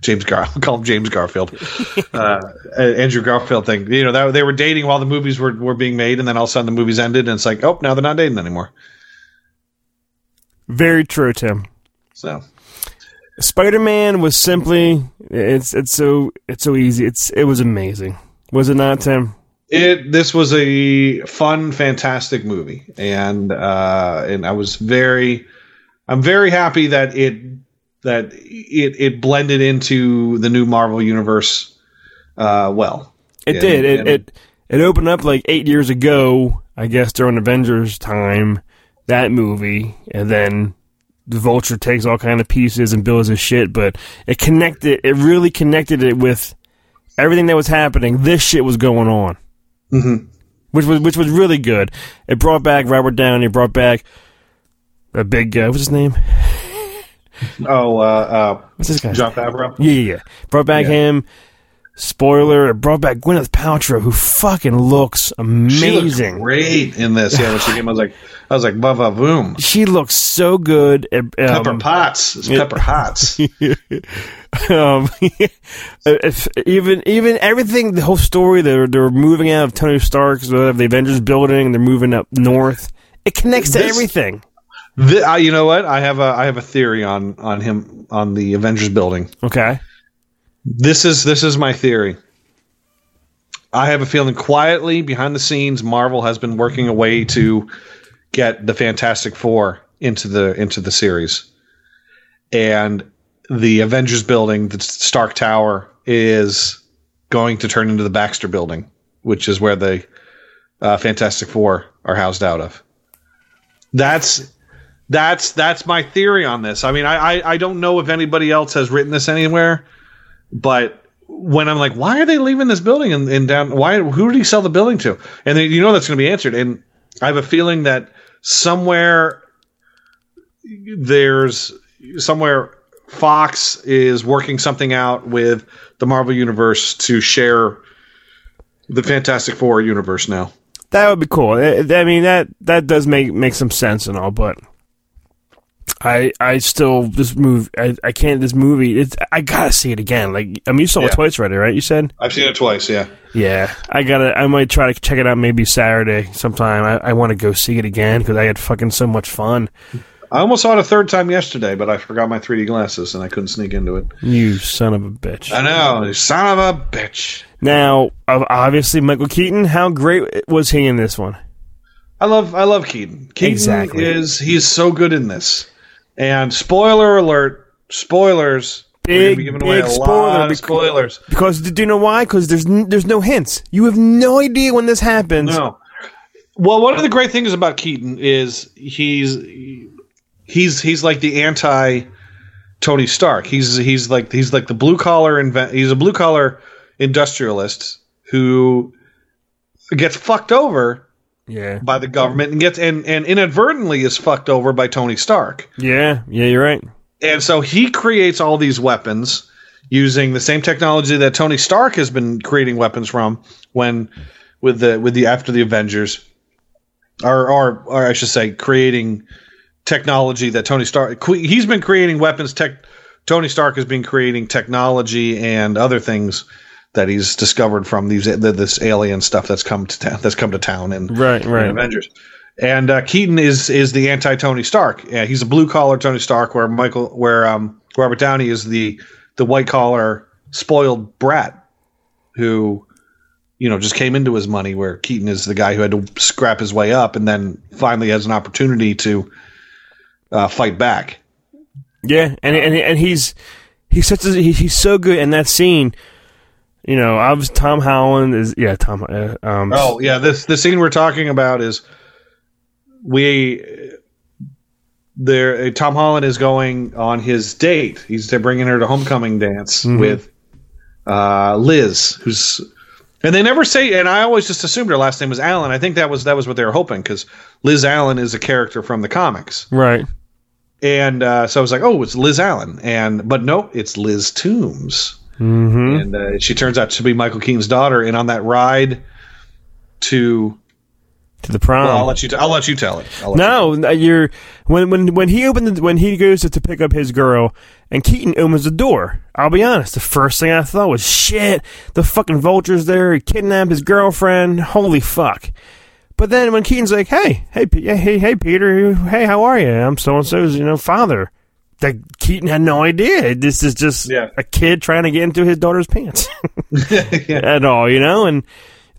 Speaker 4: James Gar I'll call him James Garfield, uh, Andrew Garfield thing. You know, that they were dating while the movies were were being made, and then all of a sudden the movies ended, and it's like, oh, now they're not dating anymore.
Speaker 2: Very true, Tim.
Speaker 4: So
Speaker 2: Spider Man was simply it's it's so it's so easy. It's it was amazing. Was it not, Tim?
Speaker 4: It this was a fun, fantastic movie, and uh, and I was very, I'm very happy that it that it it blended into the new Marvel universe uh, well.
Speaker 2: It
Speaker 4: And-
Speaker 2: did. It,
Speaker 4: and-
Speaker 2: it it opened up like eight years ago, I guess, during Avengers time. That movie, and then the Vulture takes all kind of pieces and builds his shit. But it connected. It really connected it with everything that was happening. This shit was going on,
Speaker 4: Mhm.
Speaker 2: which was which was really good. It brought back Robert Downey. It brought back a big guy. What's his name?
Speaker 4: Oh, uh, uh,
Speaker 2: what's this guy?
Speaker 4: Jon Favreau.
Speaker 2: Yeah, yeah, yeah. Brought back
Speaker 4: Yeah.
Speaker 2: him. Spoiler, it brought back Gwyneth Paltrow, who fucking looks amazing.
Speaker 4: great in this. Yeah, when she came, I was like, I was like, bava boom.
Speaker 2: She looks so good. Um,
Speaker 4: Pepper Potts. It's Pepper Potts.
Speaker 2: um, if, even even everything, the whole story. They're they're moving out of Tony Stark's uh, the Avengers building. and They're moving up north. It connects to
Speaker 4: This-
Speaker 2: everything.
Speaker 4: Thi- uh, you know what? I have a I have a theory on on him on the Avengers building.
Speaker 2: Okay.
Speaker 4: This is this is my theory. I have a feeling quietly behind the scenes, Marvel has been working a way to get the Fantastic Four into the into the series, and the Avengers building, the Stark Tower, is going to turn into the Baxter building, which is where the uh, Fantastic Four are housed out of. That's that's that's my theory on this. I mean, I, I I don't know if anybody else has written this anywhere, but when I'm like, why are they leaving this building and, and down? Why? Who did he sell the building to? And then, you know that's going to be answered. And I have a feeling that somewhere there's somewhere Fox is working something out with the Marvel universe to share the Fantastic Four universe now.
Speaker 2: That would be cool. I I mean that that does make make some sense and all, but I I still this movie I, I can't this movie it's I gotta see it again. Like I mean you saw
Speaker 4: Yeah.
Speaker 2: it twice already, right? You said
Speaker 4: I've seen it twice. Yeah.
Speaker 2: yeah. I gotta I might try to check it out maybe Saturday sometime. I, I want to go see it again because I had fucking so much fun.
Speaker 4: I almost saw it a third time yesterday, but I forgot my 3D glasses and I couldn't sneak into it.
Speaker 2: You son of a bitch.
Speaker 4: I know, you son of a bitch.
Speaker 2: Now obviously Michael Keaton, how great was he in this one?
Speaker 4: I love I love Keaton. Keaton
Speaker 2: Exactly.
Speaker 4: is he's so good in this. And spoiler alert, spoilers.
Speaker 2: Big
Speaker 4: be giving away
Speaker 2: big
Speaker 4: a
Speaker 2: spoiler
Speaker 4: lot of
Speaker 2: bec-
Speaker 4: spoilers.
Speaker 2: Because do you know why? Because there's n- there's no hints. You have no idea when this happens.
Speaker 4: No. Well, one of the great things about Keaton is he's he's he's like the anti Tony Stark. He's he's like he's like the blue collar invent. He's a blue collar industrialist who gets fucked over
Speaker 2: Yeah.
Speaker 4: by the government and gets and, and inadvertently is fucked over by Tony Stark.
Speaker 2: Yeah, yeah, you're right.
Speaker 4: And so he creates all these weapons using the same technology that Tony Stark has been creating weapons from when with the with the after the Avengers or or, or I should say creating technology that Tony Stark he's been creating weapons tech Tony Stark has been creating technology and other things that he's discovered from these the, this alien stuff that's come to town that's come to town and
Speaker 2: Right, right.
Speaker 4: in Avengers. And uh, Keaton is is the anti Tony Stark. Yeah, he's a blue collar Tony Stark, where Michael, where um, Robert Downey is the the white collar spoiled brat who, you know, just came into his money. Where Keaton is the guy who had to scrap his way up, and then finally has an opportunity to uh, fight back.
Speaker 2: Yeah, and and and he's he's such a, he's so good in that scene. You know, I was Tom Holland is yeah Tom. Uh, um,
Speaker 4: Oh yeah, this the scene we're talking about is we there. Tom Holland is going on his date. He's bringing her to homecoming dance
Speaker 2: Mhm.
Speaker 4: with uh, Liz, who's and they never say. And I always just assumed her last name was Allen. I think that was that was what they were hoping because Liz Allen is a character from the comics.
Speaker 2: right.
Speaker 4: And uh, so I was like, oh, it's Liz Allen, and but no, it's Liz Toombs.
Speaker 2: Mm-hmm.
Speaker 4: and uh, she turns out to be Michael Keaton's daughter. And on that ride to
Speaker 2: To the prom.
Speaker 4: well, I'll let you. T- I'll let you tell it.
Speaker 2: No, no, you're when when when he opened the, when he goes to, to pick up his girl and Keaton opens the door. I'll be honest, the first thing I thought was shit. The fucking vultures there. He kidnapped his girlfriend. Holy fuck. But then when Keaton's like, "Hey, hey, hey, hey, Peter, hey, how are you? I'm so and so's, you know, father." That Keaton had no idea. This is just a kid trying to get into his daughter's pants at all, you know. And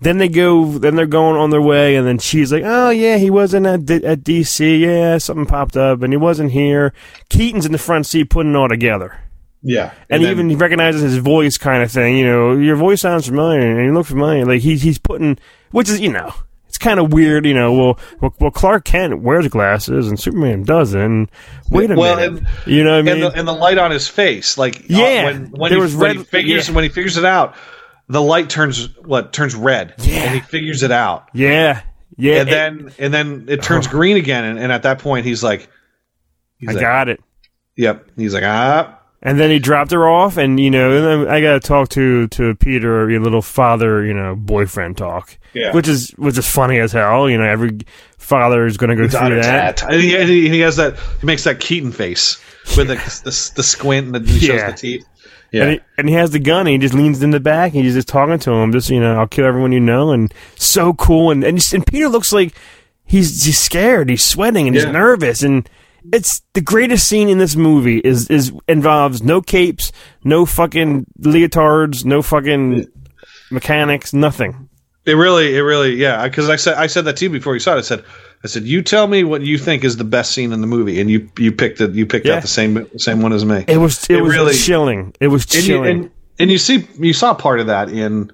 Speaker 2: then they go, then they're going on their way, and then she's like, "Oh yeah, he wasn't at D- at DC. Yeah, something popped up, and he wasn't here." Keaton's in the front seat putting it all together,
Speaker 4: Yeah,
Speaker 2: and,
Speaker 4: then-
Speaker 2: even he recognizes his voice, kind of thing. You know, your voice sounds familiar, and you look familiar. Like he's he's putting, which is you know, it's kind of weird. You know, well, well, well, Clark Kent wears glasses, and Superman doesn't. Wait a
Speaker 4: well,
Speaker 2: minute,
Speaker 4: and,
Speaker 2: you know what I mean?
Speaker 4: and the, and the light on his face, like uh,
Speaker 2: Yeah,
Speaker 4: when when,
Speaker 2: there
Speaker 4: he, when he figures
Speaker 2: yeah.
Speaker 4: when he figures it out, the light turns what turns red, yeah. and he figures it out.
Speaker 2: yeah, yeah,
Speaker 4: and
Speaker 2: it-
Speaker 4: then and then it turns green again, and, and at that point he's like, he's
Speaker 2: I
Speaker 4: like,
Speaker 2: got it.
Speaker 4: Yep, he's like ah.
Speaker 2: And then he dropped her off, and you know, I got to talk to to Peter, your little father, you know, boyfriend talk,
Speaker 4: Yeah.
Speaker 2: which is which is funny as hell. You know, every father is going to go through that.
Speaker 4: And he, and he, has that. He makes that Keaton face with the the, the squint and the, he shows
Speaker 2: Yeah.
Speaker 4: the teeth. Yeah.
Speaker 2: And he, and he has the gun. And he just leans in the back. And he's just talking to him. Just you know, I'll kill everyone you know. And so cool. And and, and Peter looks like he's he's scared. He's sweating and he's
Speaker 4: Yeah.
Speaker 2: nervous. And it's the greatest scene in this movie. Is is involves no capes, no fucking leotards, no fucking mechanics, nothing.
Speaker 4: It really, it really, yeah. Because I said, I said that to you before you saw it. I said, I said, you tell me what you think is the best scene in the movie, and you you picked it. You picked
Speaker 2: Yeah.
Speaker 4: out the same same one as me.
Speaker 2: It was it, was
Speaker 4: really
Speaker 2: chilling. It was
Speaker 4: and you,
Speaker 2: chilling.
Speaker 4: and, and you see, you saw part of that in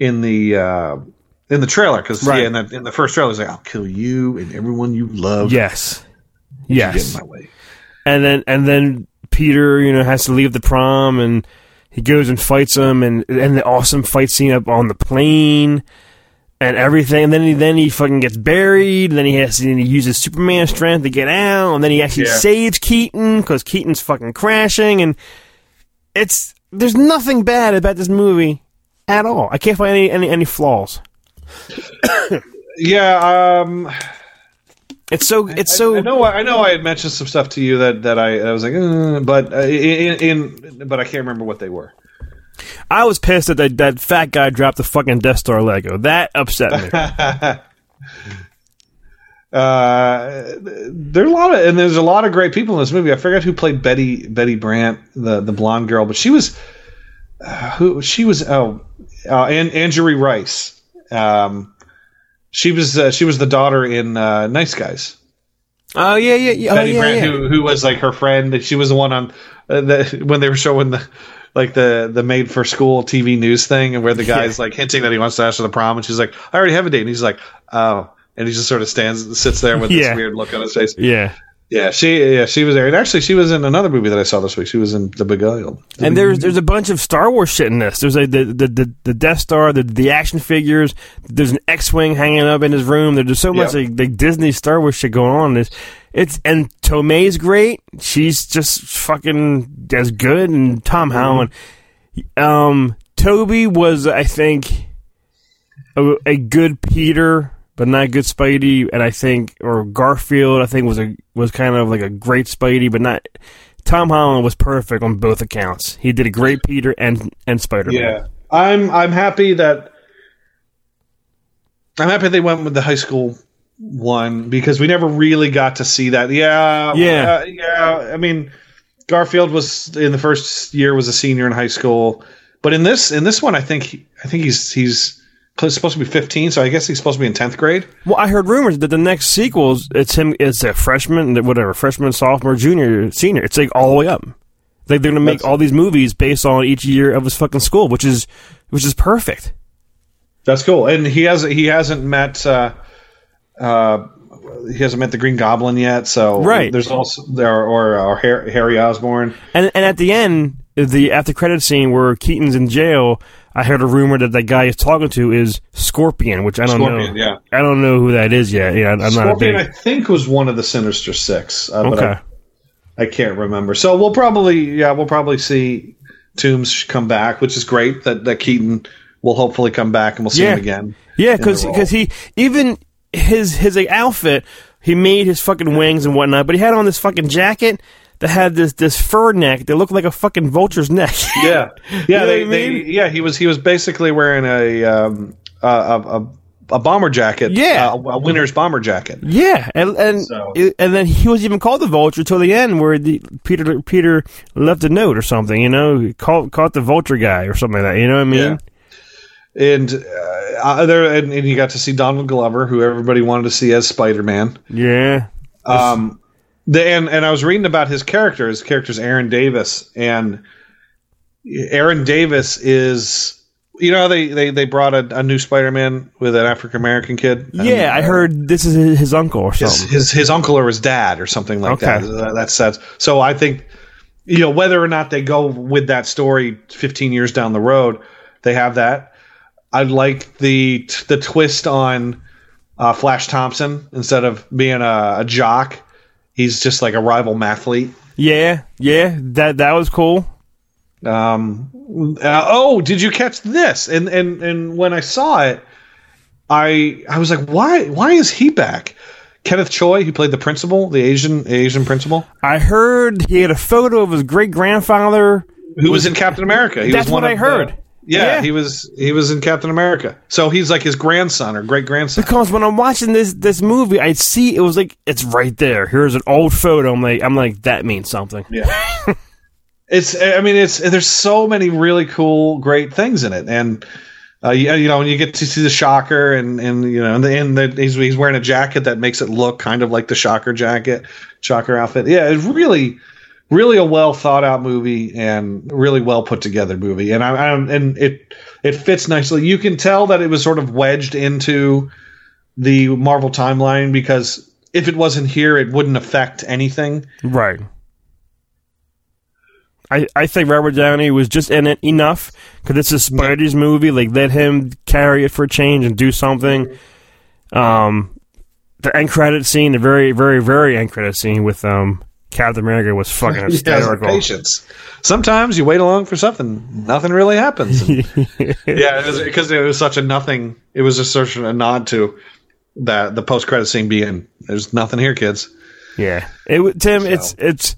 Speaker 4: in the uh, in the trailer because
Speaker 2: Right.
Speaker 4: yeah, in, the, in the first trailer, it's like, I'll kill you and everyone you love.
Speaker 2: yes, yes.
Speaker 4: get in my way.
Speaker 2: and then and then Peter, you know, has to leave the prom, and he goes and fights him, and and the awesome fight scene up on the plane, and everything. And then he then he fucking gets buried. And then he has to and he uses Superman strength to get out, and then he actually
Speaker 4: Yeah.
Speaker 2: saves Keaton because Keaton's fucking crashing, and it's there's nothing bad about this movie at all. I can't find any any, any flaws.
Speaker 4: Yeah, um,
Speaker 2: it's so it's so.
Speaker 4: I, know. I know. I had mentioned some stuff to you that that I, I was like, uh, but uh, in, in but I can't remember what they were.
Speaker 2: I was pissed that that, that fat guy dropped the fucking Death Star Lego. That upset me.
Speaker 4: Uh, there are a lot of and there's a lot of great people in this movie. I forgot who played Betty Betty Brant, the the blonde girl, but she was uh, who she was. Oh, uh, and Angourie Rice. Um, she was uh, she was the daughter in uh, Nice Guys.
Speaker 2: Oh yeah, yeah, yeah. Oh,
Speaker 4: Betty
Speaker 2: yeah,
Speaker 4: Brant,
Speaker 2: yeah.
Speaker 4: who who was like her friend. She was the one on uh, the when they were showing the like the the made for school TV news thing, and where the guy's like hinting that he wants to ask her the prom, and she's like, "I already have a date," and he's like, "Oh," and he just sort of stands sits there with
Speaker 2: Yeah.
Speaker 4: this weird look on his face.
Speaker 2: Yeah.
Speaker 4: Yeah, she yeah she was there, and actually she was in another movie that I saw this week. She was in The Beguiled.
Speaker 2: And there's there's a bunch of Star Wars shit in this. There's a the the, the, the Death Star, the the action figures. There's an X-wing hanging up in his room. There's just so much
Speaker 4: Yep.
Speaker 2: like, like Disney Star Wars shit going on. It's it's and Tomei's great. She's just fucking as good. And Tom Holland. Um, Tobey was I think a, a good Peter, but not good Spidey. And I think or Garfield I think was a was kind of like a great Spidey, but not. Tom Holland was perfect on both accounts. He did a great Peter and and Spider Man.
Speaker 4: Yeah, I'm I'm happy that I'm happy they went with the high school one because we never really got to see that. Yeah,
Speaker 2: Yeah.
Speaker 4: uh, yeah. I mean, Garfield was in the first year was a senior in high school, but in this in this one, I think he, I think he's he's supposed to be 15, so I guess he's supposed to be in 10th grade.
Speaker 2: Well, I heard rumors that the next sequels, it's him, it's a freshman, whatever, freshman, sophomore, junior, senior. It's like all the way up. Like they're gonna make all these movies based on each year of his fucking school, which is which is perfect.
Speaker 4: That's cool. And he hasn't he hasn't met uh, uh, he hasn't met the Green Goblin yet. So
Speaker 2: Right.
Speaker 4: there's also there or or Harry Osborn.
Speaker 2: And and at the end, the after credit scene where Keaton's in jail, I heard a rumor that the guy he's talking to is Scorpion, which I don't
Speaker 4: Scorpion,
Speaker 2: know.
Speaker 4: yeah.
Speaker 2: I don't know who that is yet. Yeah, I'm not
Speaker 4: Scorpion,
Speaker 2: big.
Speaker 4: I think, was one of the Sinister Six. Uh,
Speaker 2: Okay.
Speaker 4: I, I can't remember. So we'll probably, yeah, we'll probably see Toombs come back, which is great. That that Keaton will hopefully come back, and we'll see
Speaker 2: Yeah.
Speaker 4: him again.
Speaker 2: Yeah,
Speaker 4: the
Speaker 2: because he even his his like, outfit, he made his fucking wings and whatnot, but he had on this fucking jacket that had this this fur neck that looked like a fucking vulture's neck.
Speaker 4: yeah,
Speaker 2: You
Speaker 4: yeah,
Speaker 2: know
Speaker 4: they,
Speaker 2: I
Speaker 4: they, yeah. He was he was basically wearing a um, a, a, a, a bomber jacket.
Speaker 2: Yeah.
Speaker 4: uh, a winter's bomber jacket.
Speaker 2: Yeah, and and
Speaker 4: So-
Speaker 2: and then he was even called the vulture till the end, where the Peter Peter left a note or something. You know, he called caught the vulture guy or something like that. You know what I mean?
Speaker 4: Yeah. And uh, uh, there, and, and you got to see Donald Glover, who everybody wanted to see as Spider Man.
Speaker 2: Yeah.
Speaker 4: Um, the and and I was reading about his character. His character's Aaron Davis, and Aaron Davis is. You know, they, they, they brought a, a new Spider-Man with an African American kid.
Speaker 2: Yeah, I heard this is his, his uncle or
Speaker 4: his,
Speaker 2: something.
Speaker 4: his his uncle or his dad or something like
Speaker 2: Okay.
Speaker 4: that. Uh, That's that's so I think you know whether or not they go with that story 15 years down the road, they have that. I like the the twist on uh, Flash Thompson instead of being a, a jock, he's just like a rival mathlete.
Speaker 2: Yeah, yeah, that that was cool.
Speaker 4: Um, uh, oh, did you catch this? And and and when I saw it, I I was like, why why is he back? Kenneth Choi, he played the principal, the Asian Asian principal,
Speaker 2: I heard he had a photo of his great grandfather.
Speaker 4: who was in Captain America. He
Speaker 2: That's
Speaker 4: was one
Speaker 2: what I heard.
Speaker 4: Yeah,
Speaker 2: Yeah.
Speaker 4: he was he was in Captain America. So he's like his grandson or great grandson.
Speaker 2: Because when I'm watching this this movie, I see it was like it's right there. Here's an old photo. I'm like I'm like that means something.
Speaker 4: Yeah. it's I mean it's there's so many really cool great things in it and uh, you, you know when you get to see the shocker and and you know and, the, and the, he's he's wearing a jacket that makes it look kind of like the shocker jacket shocker outfit yeah it's really really a well thought out movie and really well put together movie and I, I and it it fits nicely you can tell that it was sort of wedged into the Marvel timeline because if it wasn't here it wouldn't affect anything
Speaker 2: Right. I, I think Robert Downey was just in it enough because it's a Spidey's movie. Like, let him carry it for a change and do something. Um, the end credit scene, the very, very, very end credit scene with um Captain America was fucking
Speaker 4: He has the patience. Sometimes you wait along for something, nothing really happens. And- yeah, because it, was such a nothing. It was just such a nod to that the post credit scene being there's nothing here, kids.
Speaker 2: Yeah, it w- Tim. It's it's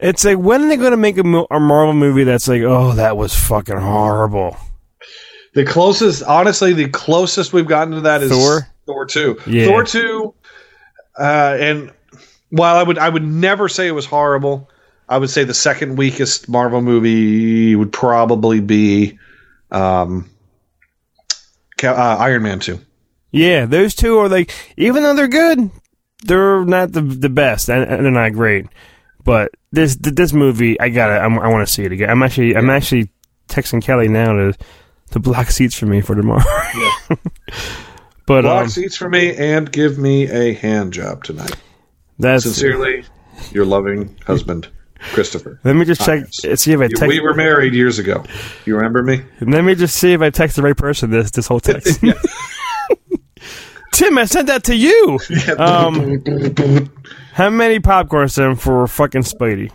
Speaker 2: it's like when are they going to make a, mo- a Marvel movie that's like, oh, that was fucking horrible.
Speaker 4: The closest, honestly, the closest we've gotten to that is
Speaker 2: Thor?
Speaker 4: Thor two.
Speaker 2: Yeah.
Speaker 4: Thor two, uh, and while I would I would never say it was horrible, I would say the second weakest Marvel movie would probably be um, uh, Iron Man two.
Speaker 2: Yeah, those two are like, even though they're good, they're not the the best, and, and they're not great. But this this movie, I gotta, I'm, I want to see it again. I'm actually, I'm actually texting Kelly now to to block seats for me for tomorrow. but
Speaker 4: Block
Speaker 2: um,
Speaker 4: seats for me and give me a hand job tonight.
Speaker 2: That's
Speaker 4: Sincerely, your loving husband, Christopher.
Speaker 2: Let me just check, see if I text.
Speaker 4: We were married years ago. You remember me?
Speaker 2: Let me just see if I text the right person. This this whole text. Tim, I sent that to you. Um, how many popcorn Tim for fucking Spidey?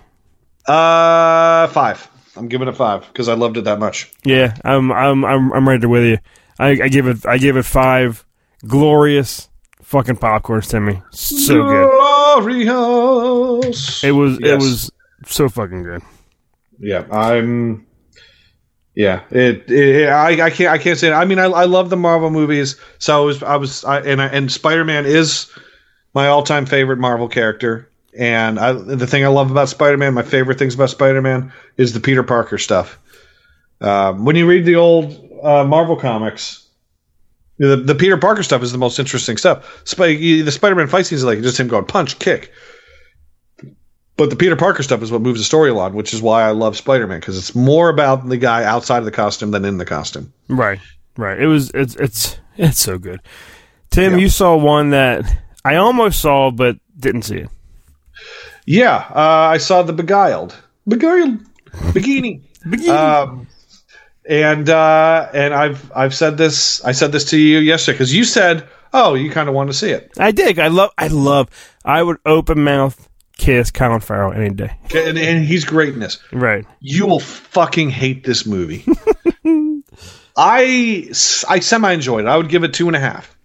Speaker 4: Uh, five. I'm giving it five because I loved it that much.
Speaker 2: Yeah, I'm I'm I'm I'm right there with you. I, I give it I give it five glorious fucking popcorns, Timmy. So good.
Speaker 4: Glorious.
Speaker 2: It was it was so fucking good.
Speaker 4: Yeah, I'm. Yeah, it. it I, I can't. I can't say. It. I mean, I, I love the Marvel movies. So I was. I was. I, and I, and Spider Man is my all time favorite Marvel character. And I, the thing I love about Spider Man, my favorite things about Spider Man, is the Peter Parker stuff. Um, when you read the old uh, Marvel comics, the, the Peter Parker stuff is the most interesting stuff. Sp- the Spider Man fight scenes is like just him going punch, kick, But the Peter Parker stuff is what moves the story along, which is why I love Spider Man because it's more about the guy outside of the costume than in the costume.
Speaker 2: Right, right. It was it's it's it's so good. Tim, you saw one that I almost saw but didn't see it.
Speaker 4: Yeah, uh, I saw the Beguiled, Beguiled, Bikini, Um, and uh, and I've I've said this I said this to you yesterday because you said, oh, you kind of want to see it.
Speaker 2: I did. I love. I love. I would open mouth kiss Colin Farrell any day.
Speaker 4: And, and he's great in this.
Speaker 2: Right.
Speaker 4: You will fucking hate this movie. I I semi enjoyed it. I would give it two and a half.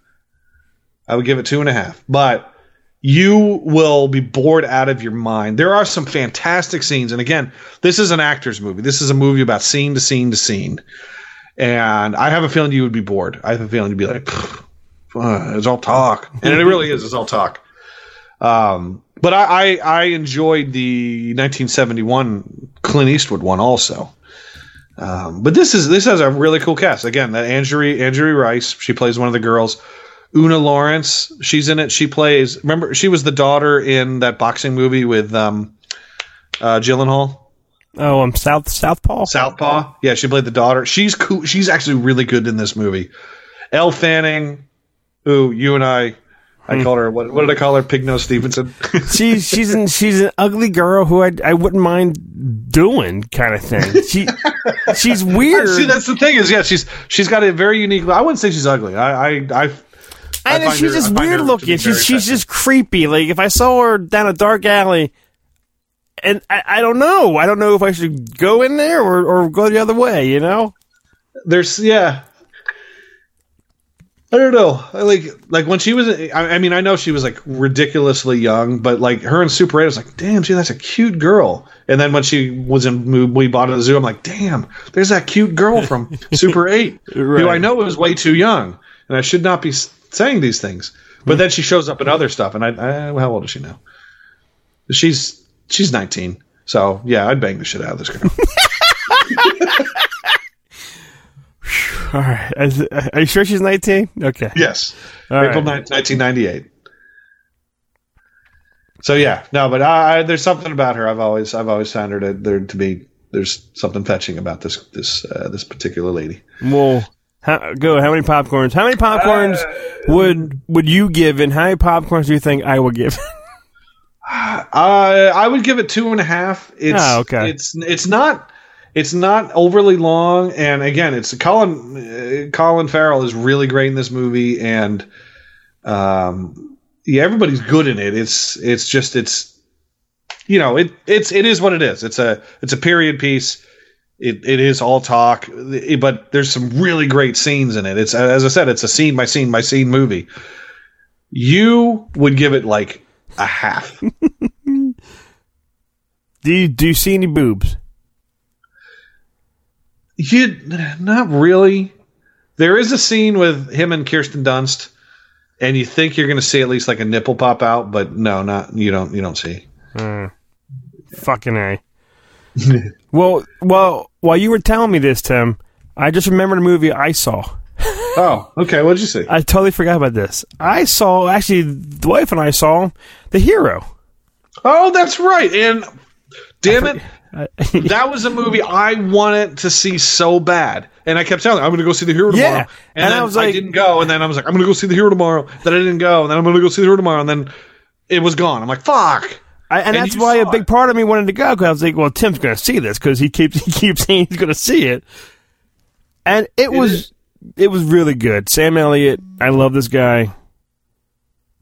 Speaker 4: I would give it two and a half, but you will be bored out of your mind. There are some fantastic scenes, and again, this is an actor's movie. This is a movie about scene to scene to scene, and I have a feeling you would be bored. I have a feeling you'd be like, "It's all talk," and it really is. It's all talk. Um, but I, I I enjoyed the 1971 Clint Eastwood one also. Um, but this is this has a really cool cast. Again, that Angourie Angourie Rice, she plays one of the girls. Oona Laurence, she's in it. She plays. Remember, she was the daughter in that boxing movie with um, uh, Gyllenhaal.
Speaker 2: Oh, um, South Southpaw.
Speaker 4: Southpaw. Yeah, she played the daughter. She's cool. She's actually really good in this movie. Elle Fanning, who you and I, I called her what? What did I call her? Pig Nose Stevenson.
Speaker 2: she's she's an, she's an ugly girl who I I wouldn't mind doing kind of thing. She she's weird.
Speaker 4: See, that's the thing is, yeah, she's she's got a very unique. I wouldn't say she's ugly. I I. I
Speaker 2: I know she's
Speaker 4: her-
Speaker 2: just weird
Speaker 4: her to be
Speaker 2: looking. She's she's
Speaker 4: attractive.
Speaker 2: just creepy. Like if I saw her down a dark alley, and I, I don't know, I don't know if I should go in there or, or go the other way. You know?
Speaker 4: there's yeah i don't know like like when she was I, I mean i know she was like ridiculously young but like her in super 8 I was like damn gee that's a cute girl and then when she was in we bought at the zoo i'm like damn there's that cute girl from super 8 who i
Speaker 2: Right.
Speaker 4: know is way too young and i should not be s- saying these things but then she shows up in other stuff and i, I how old is she now she's she's 19 so yeah i'd bang the shit out of this girl
Speaker 2: All right. Is- Are you sure she's nineteen? Okay.
Speaker 4: Yes.
Speaker 2: All
Speaker 4: April
Speaker 2: right.
Speaker 4: 9th, 1998. So yeah, no, but I, I, there's something about her. I've always I've always found her to there to be there's something fetching about this this uh, this particular lady.
Speaker 2: Well, how, go. How many popcorns? How many popcorns would would you give, and how many popcorns do you think I would give?
Speaker 4: Uh, I would give it two and a half. It's
Speaker 2: Oh, okay.
Speaker 4: It's it's not it's not overly long, and again, it's Colin uh, Colin Farrell is really great in this movie, and um, yeah, everybody's good in it. It's it's just it's you know it it's it is what it is. It's a it's a period piece. It, it is all talk, but there's some really great scenes in it. It's as I said, it's a scene by scene by scene movie. You would give it like a half.
Speaker 2: do you do you see any boobs?
Speaker 4: You not really. There is a scene with him and Kirsten Dunst, and you think you're going to see at least like a nipple pop out, but no, not you don't. You don't see.
Speaker 2: Hmm. Fucking a. well, well, while you were telling me this, Tim, I just remembered a movie I saw.
Speaker 4: Oh, okay. What'd you see?
Speaker 2: I totally forgot about this. I saw actually the wife and I saw the hero.
Speaker 4: Oh, that's right. And damn it, that was a movie I wanted to see so bad, and I kept telling her I'm going to go see the hero tomorrow.
Speaker 2: Yeah.
Speaker 4: and,
Speaker 2: And
Speaker 4: then
Speaker 2: I
Speaker 4: I
Speaker 2: was like-
Speaker 4: didn't go, and then I was like, I'm going to go see the hero tomorrow. Then I didn't go, and then I'm going to go see the hero tomorrow, and then it was gone. I'm like, fuck.
Speaker 2: I, and,
Speaker 4: And
Speaker 2: that's why a big part of me wanted to go because I was like, well, Tim's going to see this because he keeps he keeps saying he's going to see it, and it, was it was really good. Sam Elliott, I love this guy.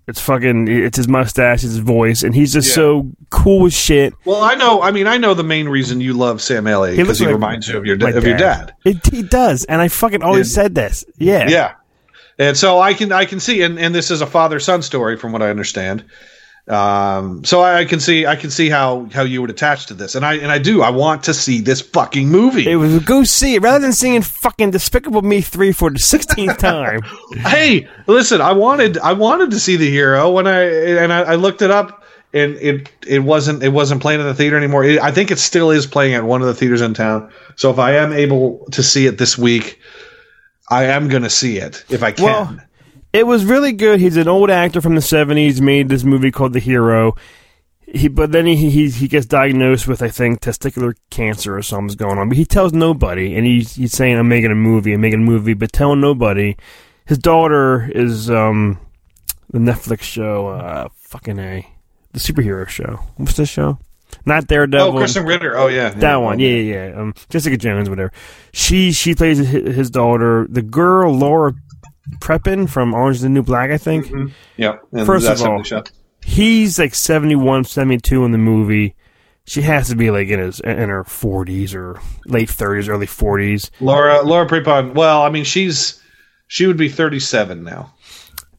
Speaker 2: It's fucking it's his mustache, his voice, and he's just
Speaker 4: Yeah.
Speaker 2: so cool as shit.
Speaker 4: Well, I know. I mean, I know the main reason you love Sam Elliott because he
Speaker 2: like
Speaker 4: reminds you of your of your dad.
Speaker 2: It, he does, and I fucking always
Speaker 4: Yeah.
Speaker 2: said this. Yeah,
Speaker 4: Yeah. And so I can I can see and, and this is a father son story from what I understand. Um, so I, I can see I can see how how you would attach to this, and I and I do. I want to see this fucking movie.
Speaker 2: It was a go see it rather than seeing fucking Despicable Me three for the sixteenth time.
Speaker 4: hey, listen, I wanted I wanted to see the hero when I and I, I looked it up and it it wasn't it wasn't playing in the theater anymore. It, I think it still is playing at one of the theaters in town. So if I am able to see it this week, I am going to see it if I can.
Speaker 2: Well, it was really good. He's an old actor from the seventies. Made this movie called The Hero. he but then he, he he gets diagnosed with I think testicular cancer or something's going on. But he tells nobody, and he's he's saying I'm making a movie, I'm making a movie, but telling nobody. His daughter is um the Netflix show, uh, fucking a the superhero show. What's this show? Not Daredevil.
Speaker 4: Oh, Krysten Ritter. Oh yeah,
Speaker 2: that one. Yeah, yeah, yeah. Um, Jessica Jones, whatever. She she plays hi- his daughter. The girl Laura Prepon from Orange is the New Black, I think. Mm-hmm.
Speaker 4: Yeah. and
Speaker 2: First of all, he's like 71, 72 in the movie. She has to be like in his in her forties or late thirties, early forties.
Speaker 4: Laura Laura Prepon. Well, I mean, she's she would be 37 now.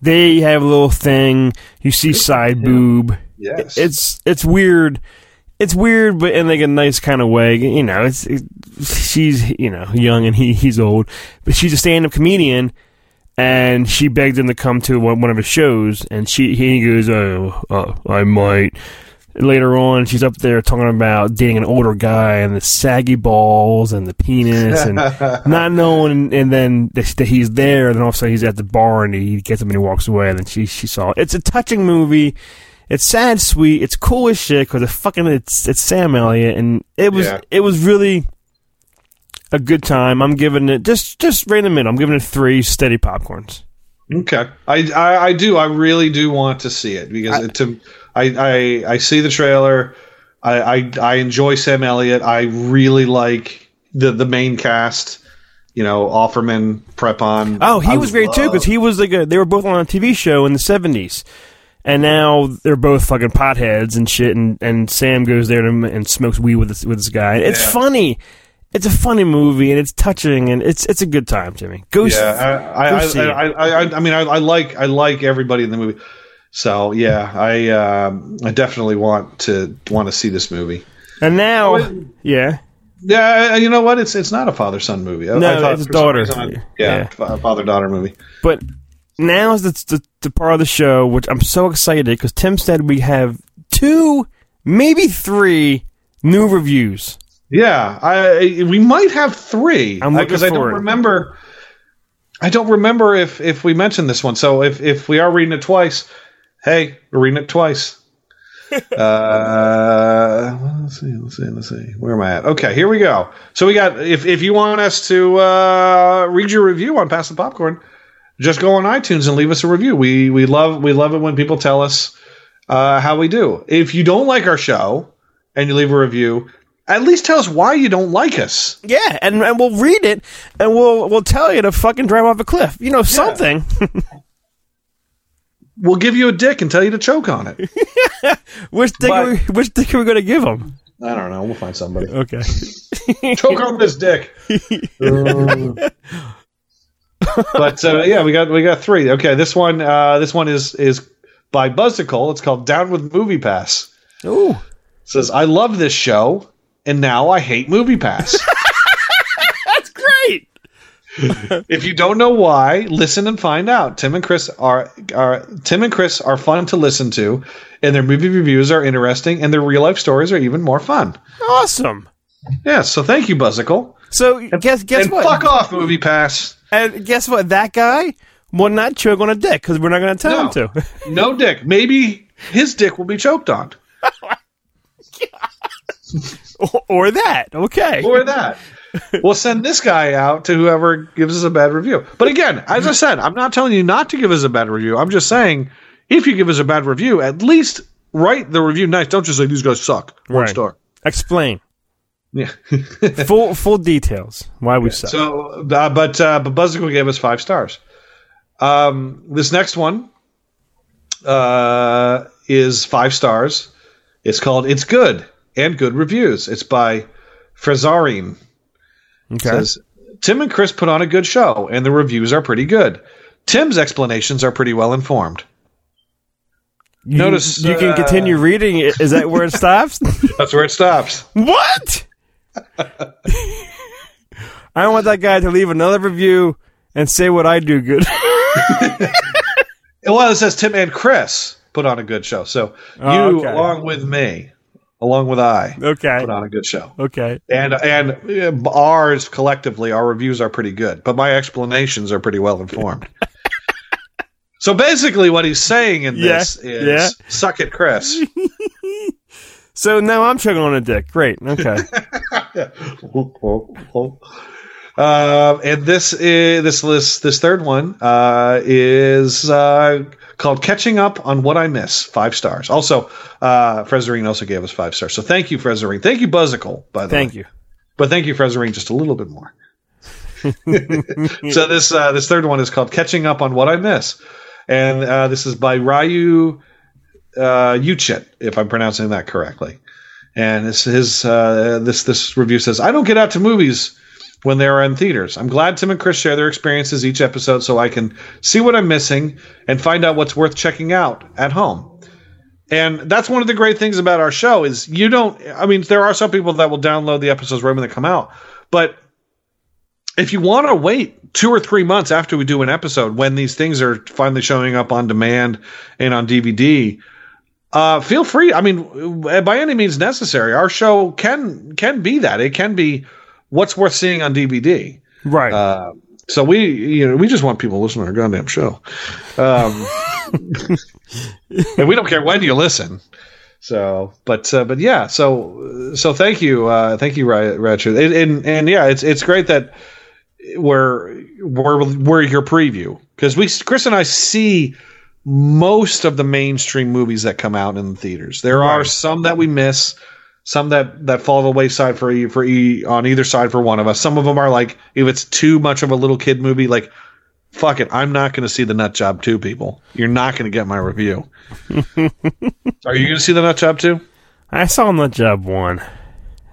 Speaker 2: They have a little thing. You see side boob.
Speaker 4: Yes.
Speaker 2: It's it's weird. It's weird, but in like a nice kind of way. You know, it's it, she's you know young and he he's old, but she's a stand up comedian, and she begged him to come to one, one of his shows, and she he goes, oh, uh, I might. Later on, she's up there talking about dating an older guy and the saggy balls and the penis and not knowing. And then that he's there, and then all of a sudden he's at the bar and he gets him and he walks away. And then she she saw it. It's a touching movie. It's sad, sweet. It's cool as shit because it's fucking it's it's Sam Elliott, and it was
Speaker 4: Yeah.
Speaker 2: it was really a good time. I'm giving it just just right in the middle. I'm giving it three steady popcorns.
Speaker 4: Okay, I, I I do I really do want to see it because it, to I, I I see the trailer. I, I I enjoy Sam Elliott. I really like the the main cast. You know, Offerman, Prepon.
Speaker 2: Oh, he
Speaker 4: I
Speaker 2: was great too because he was like a, they were both on a TV show in the '70s, and now they're both fucking potheads and shit. And, and Sam goes there and, and smokes weed with this with this guy. It's
Speaker 4: Yeah.
Speaker 2: funny. It's a funny movie and it's touching and it's it's a good time, Jimmy. Go
Speaker 4: Yeah, I
Speaker 2: go
Speaker 4: I,
Speaker 2: see
Speaker 4: I. I, I, I, I mean, I, I like I like everybody in the movie. So yeah, I um, I definitely want to want to see this movie.
Speaker 2: and now, yeah,
Speaker 4: Yeah, you know what? It's it's not a father son movie. I,
Speaker 2: No,
Speaker 4: I thought
Speaker 2: it's a daughter.
Speaker 4: reason
Speaker 2: Yeah.
Speaker 4: yeah, father daughter movie.
Speaker 2: But now is the, the the part of the show which I'm so excited because Tim said we have two, maybe three new reviews.
Speaker 4: Yeah, I we might have three because I don't
Speaker 2: forward.
Speaker 4: remember. I don't remember if if we mentioned this one. So if if we are reading it twice, hey, we're reading it twice. uh, let's see, let's see, let's see. Where am I at? Okay, here we go. So we got if if you want us to uh, read your review on Pass the Popcorn, just go on iTunes and leave us a review. We we love we love it when people tell us uh, how we do. If you don't like our show and you leave a review, at least tell us why you don't like us.
Speaker 2: Yeah, and, and we'll read it and we'll we'll tell you to fucking drive off a cliff. You know something.
Speaker 4: We'll give you a dick and tell you to choke on it.
Speaker 2: which dick are we, which dick are we going to give him?
Speaker 4: I don't know. We'll find somebody.
Speaker 2: Okay.
Speaker 4: choke on this dick. but uh, yeah, we got we got three. Okay, this one uh, this one is is by Buzzicle. It's called Down with Movie Pass.
Speaker 2: Ooh.
Speaker 4: It says I love this show and now I hate Movie Pass.
Speaker 2: That's great.
Speaker 4: if you don't know why, listen and find out. Tim and Chris are are Tim and Chris are fun to listen to, and their movie reviews are interesting, and their real life stories are even more fun.
Speaker 2: Awesome.
Speaker 4: Yeah, so thank you, Buzzicle.
Speaker 2: So guess guess
Speaker 4: and
Speaker 2: what?
Speaker 4: fuck off, Movie Pass.
Speaker 2: And guess what? That guy will not choke on a dick because we're not going to tell
Speaker 4: No.
Speaker 2: him to.
Speaker 4: No dick. Maybe his dick will be choked on.
Speaker 2: Oh or, or that. Okay.
Speaker 4: Or that. we'll send this guy out to whoever gives us a bad review. But again, as I said, I'm not telling you not to give us a bad review. I'm just saying if you give us a bad review, at least write the review nice. Don't just say these guys suck. One
Speaker 2: Right.
Speaker 4: star.
Speaker 2: Explain.
Speaker 4: Yeah.
Speaker 2: full full details. Why we suck.
Speaker 4: So, uh, but uh, but Buzzicle gave us five stars. Um, this next one uh, is five stars. It's called "It's Good" and good reviews. It's by Frazarine.
Speaker 2: okay.
Speaker 4: Says Tim and Chris put on a good show, and the reviews are pretty good. Tim's explanations are pretty well informed.
Speaker 2: You,
Speaker 4: notice,
Speaker 2: you can
Speaker 4: uh,
Speaker 2: continue reading. it. Is that where it stops?
Speaker 4: That's where it stops.
Speaker 2: what? I want that guy to leave another review and say what I do good.
Speaker 4: Well, it says Tim and Chris put on a good show. So
Speaker 2: Oh,
Speaker 4: you,
Speaker 2: okay.
Speaker 4: along with me, along with I,
Speaker 2: okay.
Speaker 4: put on a good show.
Speaker 2: Okay.
Speaker 4: and and ours collectively our reviews are pretty good but my explanations are pretty well informed so basically what he's saying in
Speaker 2: Yeah,
Speaker 4: this is
Speaker 2: yeah.
Speaker 4: suck it chris
Speaker 2: So now I'm chugging on a dick. Great. Okay.
Speaker 4: Uh, and this is this list. This third one uh, is uh, called "Catching Up on What I Miss." Five stars. Also, uh, Frezarine also gave us five stars. So thank you, Frezarine. Thank you, Buzzicle. By the
Speaker 2: Thank
Speaker 4: way.
Speaker 2: Thank you.
Speaker 4: But thank you, Frezarine, just a little bit more. so this uh, this third one is called "Catching Up on What I Miss," and uh, this is by Ryu uh, Uchit, if I'm pronouncing that correctly. And this his uh, this this review says, "I don't get out to movies when they are in theaters. I'm glad Tim and Chris share their experiences each episode, so I can see what I'm missing and find out what's worth checking out at home." And that's one of the great things about our show is you don't. I mean, there are some people that will download the episodes right when they come out, but if you want to wait two or three months after we do an episode when these things are finally showing up on demand and on DVD, uh, feel free. I mean, by any means necessary, our show can can be that. It can be what's worth seeing on DVD.
Speaker 2: Right.
Speaker 4: Uh, so we, you know, we just want people to listen to our goddamn show, um, and we don't care when you listen. So, but uh, but yeah, so so thank you, uh, thank you, Richard, and, and and yeah, it's it's great that we're we're we're your preview because we Chris and I see most of the mainstream movies that come out in the theaters. There are some that we miss, some that that fall to the wayside for e, for e, on either side for one of us. Some of them are like if it's too much of a little kid movie, like fuck it, I'm not going to see the Nut Job two. People, you're not going to get my review. are you going to see the Nut Job two?
Speaker 2: I saw Nut Job one.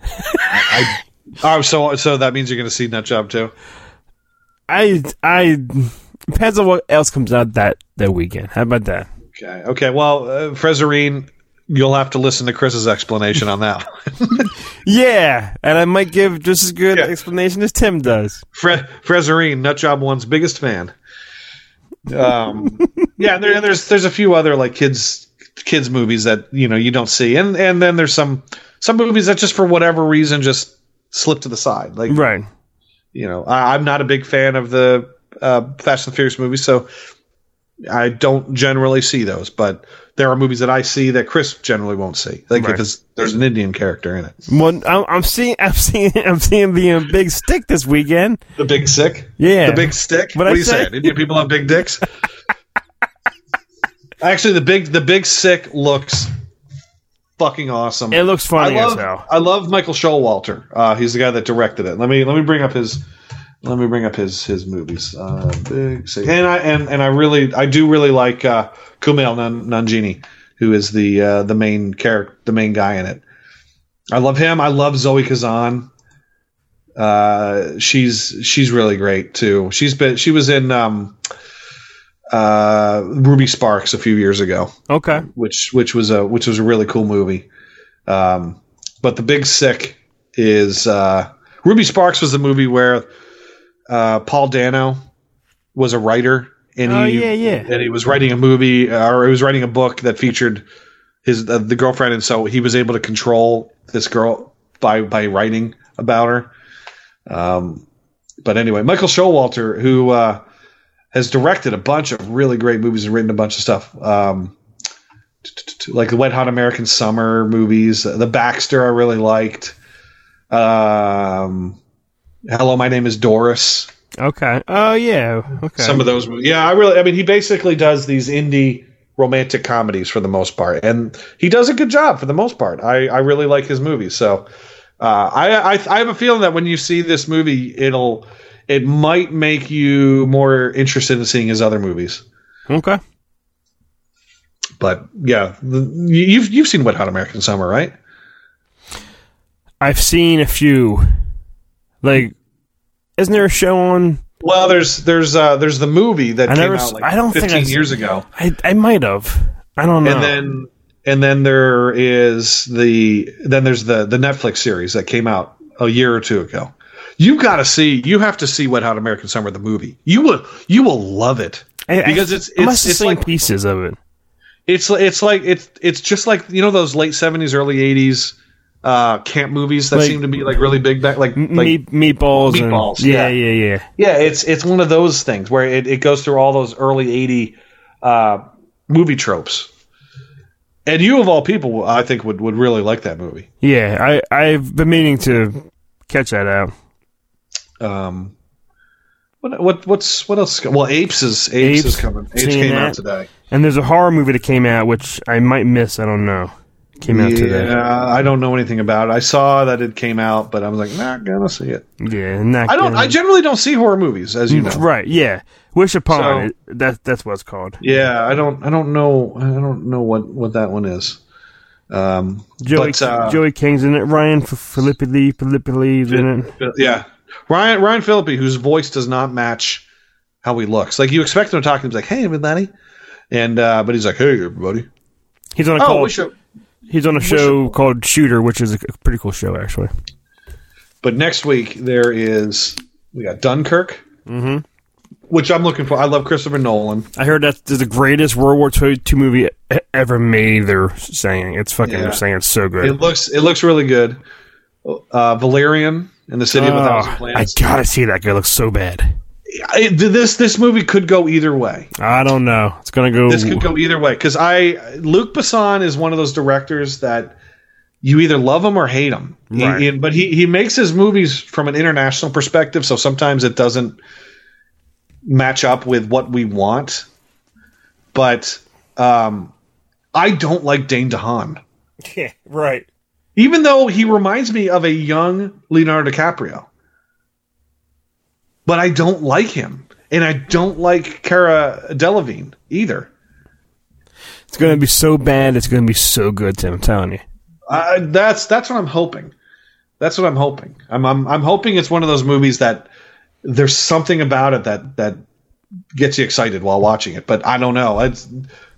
Speaker 4: I, oh, so so that means you're going to see Nut Job two.
Speaker 2: I I depends on what else comes out that that weekend. How about that?
Speaker 4: Okay. Okay. Well, uh, Frezarine, you'll have to listen to Chris's explanation on that.
Speaker 2: Yeah, and I might give just as good explanation as Tim does.
Speaker 4: Fre- Nutjob One's biggest fan. Um, yeah, there, there's there's a few other like kids kids movies that you know you don't see, and and then there's some some movies that just for whatever reason just slip to the side. Like
Speaker 2: right,
Speaker 4: you know, I, I'm not a big fan of the uh, Fast and the Furious movies, so I don't generally see those. But there are movies that I see that Chris generally won't see, like
Speaker 2: Right.
Speaker 4: because there's an Indian character in it.
Speaker 2: Well, I'm, I'm seeing I'm seeing I'm seeing the uh, big stick this weekend.
Speaker 4: The big stick,
Speaker 2: Yeah,
Speaker 4: The big stick.
Speaker 2: What
Speaker 4: What,
Speaker 2: I
Speaker 4: are you
Speaker 2: say?
Speaker 4: saying? Indian people have big dicks. Actually, the big the big sick looks fucking awesome.
Speaker 2: It looks funny
Speaker 4: I
Speaker 2: as
Speaker 4: love,
Speaker 2: hell.
Speaker 4: I love Michael Showalter. Uh, he's the guy that directed it. Let me let me bring up his let me bring up his his movies. Uh, big sick. And I and, and I really I do really like uh, Kumail Nan- Nanjiani, who is the uh, the main character, the main guy in it. I love him. I love Zoe Kazan. Uh, she's she's really great too. She's been she was in um, uh, Ruby Sparks a few years ago,
Speaker 2: Okay.
Speaker 4: which which was a which was a really cool movie. Um, but the Big Sick is uh, Ruby Sparks was the movie where uh, Paul Dano was a writer and
Speaker 2: Oh,
Speaker 4: he
Speaker 2: yeah, yeah.
Speaker 4: and he was writing a movie uh, or he was writing a book that featured his uh, the girlfriend and so he was able to control this girl by by writing about her. Um, but anyway, Michael Showalter, who uh, has directed a bunch of really great movies and written a bunch of stuff, um, like the Wet Hot American Summer movies, uh, the Baxter I really liked. Um, Hello, my name is Doris.
Speaker 2: Okay. Oh yeah. Okay.
Speaker 4: Some of those, yeah, I really, I mean, he basically does these indie romantic comedies for the most part, and he does a good job for the most part. I, I really like his movies, so uh, I, I, I have a feeling that when you see this movie, it'll, it might make you more interested in seeing his other movies.
Speaker 2: Okay.
Speaker 4: But yeah, the, you've you've seen Wet Hot American Summer, right?
Speaker 2: I've seen a few. Like, isn't there a show on?
Speaker 4: Well, there's there's uh, there's the movie that
Speaker 2: I
Speaker 4: came
Speaker 2: never.
Speaker 4: out like
Speaker 2: I don't
Speaker 4: 15
Speaker 2: think
Speaker 4: years ago.
Speaker 2: I I might have. I don't know.
Speaker 4: and then and then there is the then there's the the Netflix series that came out a year or two ago. You got to see. You have to see Wet Hot American Summer the movie. You will you will love it
Speaker 2: I- I-
Speaker 4: because it's
Speaker 2: I
Speaker 4: it's
Speaker 2: must
Speaker 4: it's like
Speaker 2: pieces of it.
Speaker 4: it's it's like it's it's just like you know those late seventies early eighties uh camp movies that
Speaker 2: Like-
Speaker 4: seem to be like really big back like like
Speaker 2: Meat, meatballs. and-
Speaker 4: Meatballs,
Speaker 2: yeah,
Speaker 4: yeah.
Speaker 2: yeah, yeah.
Speaker 4: yeah it's it's one of those things where it, it goes through all those early 80 uh movie tropes and you of all people, I think would would really like that movie.
Speaker 2: Yeah, I I've been meaning to catch that out.
Speaker 4: Um, what what what's what else? Well, Apes is Apes, is coming. Apes came
Speaker 2: that.
Speaker 4: out today.
Speaker 2: And there's a horror movie that came out which I might miss. I don't know. Came out
Speaker 4: yeah,
Speaker 2: today.
Speaker 4: I don't know anything about it. I saw that it came out, but I was like, not gonna see it.
Speaker 2: Yeah, not
Speaker 4: I don't.
Speaker 2: gonna-
Speaker 4: I generally don't see horror movies, as you know.
Speaker 2: Right. Yeah. Wish upon
Speaker 4: So-
Speaker 2: it. That that's what it's called.
Speaker 4: Yeah, I don't. I don't know. I don't know what what that one is. Um,
Speaker 2: Joey
Speaker 4: but, uh,
Speaker 2: Joey King's in it. Ryan F- Philippi Lee Philippi Lee's in it.
Speaker 4: yeah, Ryan Ryan Phillippe, whose voice does not match how he looks. Like you expect him to talk, and he's like, "Hey, everybody," and uh, but he's like, "Hey, everybody."
Speaker 2: He's on a
Speaker 4: Oh,
Speaker 2: call.
Speaker 4: should-
Speaker 2: He's on a show called Shooter, which is a pretty cool show actually.
Speaker 4: But next week there is we got Dunkirk,
Speaker 2: Mm-hmm.
Speaker 4: which I'm looking for. I love Christopher Nolan.
Speaker 2: I heard that's the greatest World War II movie ever made. They're saying it's fucking.
Speaker 4: Yeah.
Speaker 2: They're saying it's so good.
Speaker 4: It looks it looks really good. Uh, Valerian and the City of a Thousand
Speaker 2: I gotta see that. Guy looks so bad.
Speaker 4: I- this this movie could go either way.
Speaker 2: I don't know. It's gonna go.
Speaker 4: This could go either way because I Luc Besson is one of those directors that you either love him or hate him. He- he- but he he makes his movies from an international perspective, so sometimes it doesn't match up with what we want. But um, I don't like Dane DeHaan,
Speaker 2: Yeah, right.
Speaker 4: even though he reminds me of a young Leonardo DiCaprio. But I don't like him, and I don't like Cara Delevingne either.
Speaker 2: It's gonna be so bad. It's gonna be so good, Tim. I'm telling you.
Speaker 4: Uh, that's that's what I'm hoping. That's what I'm hoping. I'm, I'm I'm hoping it's one of those movies that there's something about it that that gets you excited while watching it. But I don't know. It's,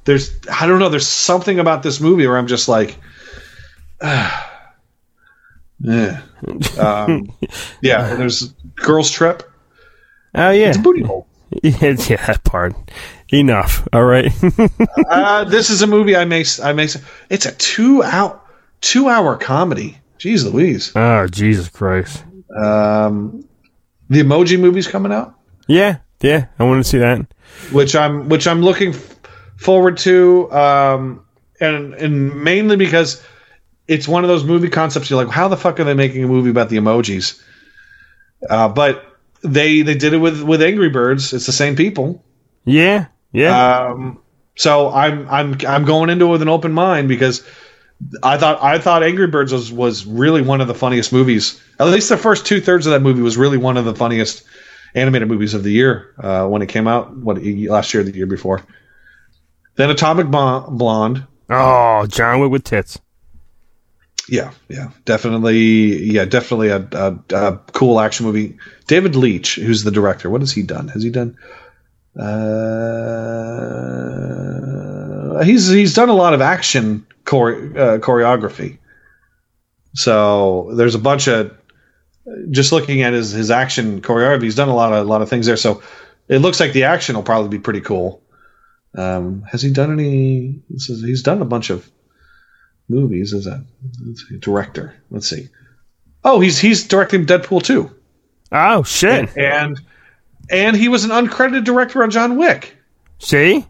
Speaker 4: there's I don't know. There's something about this movie where I'm just like, ah, yeah, um, yeah. There's Girls Trip.
Speaker 2: Oh yeah,
Speaker 4: It's a booty hole.
Speaker 2: yeah, yeah, that part. Enough. All right.
Speaker 4: uh, this is a movie I may I may. It's a two out two hour comedy. Jeez Louise.
Speaker 2: oh Jesus Christ.
Speaker 4: Um, the Emoji movie's coming out.
Speaker 2: Yeah, yeah. I want to see that.
Speaker 4: which I'm which I'm looking f- forward to, um, and and mainly because it's one of those movie concepts. You're like, how the fuck are they making a movie about the emojis? Uh, but they they did it with with Angry Birds. It's the same people.
Speaker 2: Yeah, yeah.
Speaker 4: Um, so I'm I'm I'm going into it with an open mind because I thought I thought Angry Birds was was really one of the funniest movies. At least the first two thirds of that movie was really one of the funniest animated movies of the year uh, when it came out. What last year, the year before. Then Atomic Blonde.
Speaker 2: oh, John Wick with tits.
Speaker 4: Yeah, yeah, definitely. Yeah, definitely a, a, a cool action movie. David Leitch, who's the director, what has he done? Has he done? Uh, he's he's done a lot of action chore- uh, choreography. So there's a bunch of just looking at his his action choreography. He's done a lot of a lot of things there. So it looks like the action will probably be pretty cool. Um, has he done any? Is, he's done a bunch of movies as a, director. Let's see. Oh, he's he's directing Deadpool two,
Speaker 2: Oh shit.
Speaker 4: and and he was an uncredited director on John Wick.
Speaker 2: See?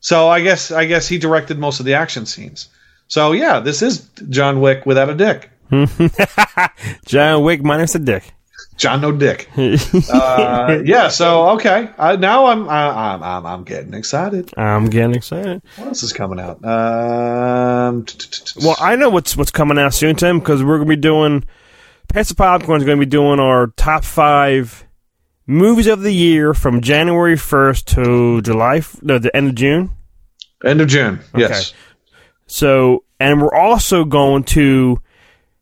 Speaker 4: So I guess I guess he directed most of the action scenes. So yeah, this is John Wick without a dick.
Speaker 2: John Wick minus a dick.
Speaker 4: John no dick. uh, yeah. So okay, uh, now I'm I, I'm I'm I'm getting excited.
Speaker 2: I'm getting excited.
Speaker 4: What else is coming out? Um,
Speaker 2: Well, I know what's what's coming out soon, Tim, because we're gonna be doing. Pass the Popcorn is going to be doing our top five movies of the year from January first to July, no, the end of June.
Speaker 4: end of June. Yes.
Speaker 2: So, and we're also going to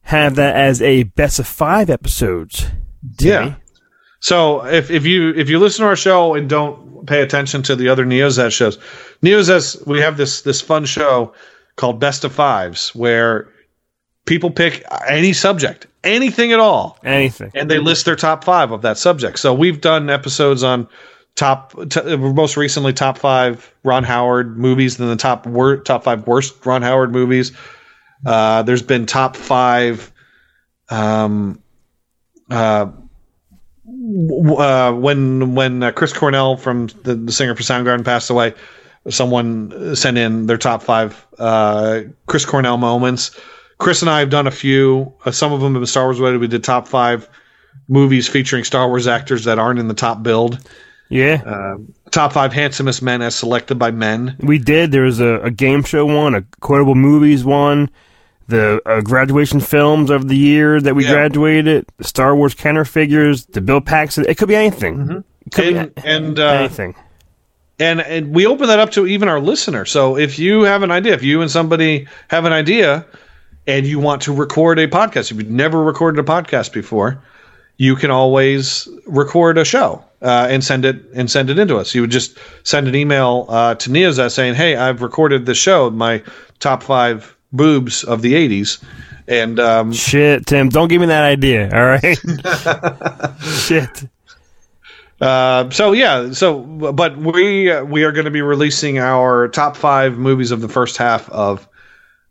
Speaker 2: have that as a best of five episodes.
Speaker 4: Yeah. So if, if you if you listen to our show and don't pay attention to the other Neozaz shows, Neozaz we have this this fun show called Best of Fives where people pick any subject, anything at all,
Speaker 2: Anything.
Speaker 4: and they list their top five of that subject. So we've done episodes on top, t- most recently top five Ron Howard movies, then the top wor- top five worst Ron Howard movies. Uh, there's been top five. Um, uh, uh, when when uh, Chris Cornell from the, the singer for Soundgarden passed away, someone sent in their top five uh, Chris Cornell moments. Chris and I have done a few. Uh, some of them have been Star Wars related. We did top five movies featuring Star Wars actors that aren't in the top build.
Speaker 2: Yeah.
Speaker 4: Uh, top five handsomest men as selected by men.
Speaker 2: We did. There was a, a game show one, a quotable movies one, the uh, graduation films of the year that we
Speaker 4: Yeah.
Speaker 2: graduated, Star Wars Kenner figures, the Bill Paxton. It could be anything. It could be
Speaker 4: And, and uh,
Speaker 2: anything.
Speaker 4: and and we open that up to even our listener. So if you have an idea, if you and somebody have an idea, and you want to record a podcast, if you've never recorded a podcast before, you can always record a show uh, and send it and send it into us. You would just send an email uh, to Neozaz saying, "Hey, I've recorded this show, my top five boobs of the '80s." And um,
Speaker 2: Shit, Tim, don't give me that idea. All right. Shit.
Speaker 4: Uh, so yeah, so but we uh, we are going to be releasing our top five movies of the first half of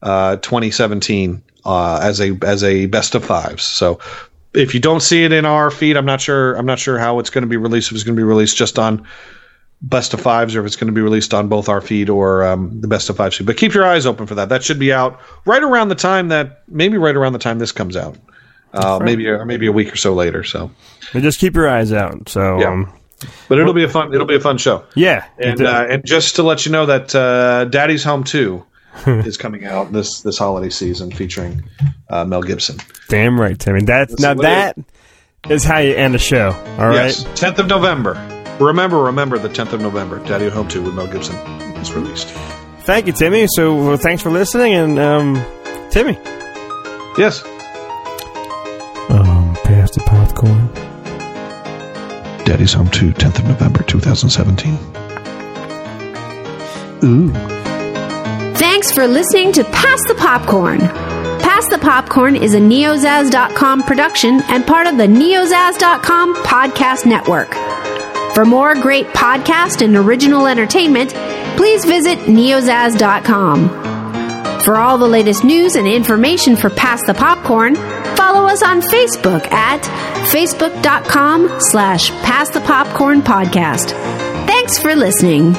Speaker 4: uh, 2017 uh, as a as a best of fives. So if you don't see it in our feed, I'm not sure I'm not sure how it's going to be released. If it's going to be released just on best of fives, or if it's going to be released on both our feed or um, the best of fives feed. But keep your eyes open for that. That should be out right around the time that maybe right around the time this comes out. Uh,
Speaker 2: right.
Speaker 4: maybe or maybe a week or so later. So.
Speaker 2: But just keep your eyes out. So,
Speaker 4: Yeah.
Speaker 2: um,
Speaker 4: But it'll be a fun. It'll be a fun show.
Speaker 2: yeah.
Speaker 4: And uh, and just to let you know that uh, Daddy's Home Two is coming out this this holiday season, featuring uh, Mel Gibson.
Speaker 2: damn right, Timmy. That's now that is how you end a show. All right.
Speaker 4: Yes, tenth of November. Remember, remember the tenth of November. Daddy at Home Two with Mel Gibson is released.
Speaker 2: Thank you, Timmy. So well, thanks for listening, and um, Timmy.
Speaker 4: Yes.
Speaker 2: Um, pass the popcorn.
Speaker 3: Daddy's Home 2, 10th of November 2017. Ooh.
Speaker 1: Thanks for listening to Pass the Popcorn. Pass the Popcorn is a neozaz.com production and part of the neozaz.com podcast network. For more great podcast and original entertainment, please visit neozaz.com. For all the latest news and information for Pass the Popcorn, follow us on Facebook at facebook.com slash pass the popcorn podcast. Thanks for listening.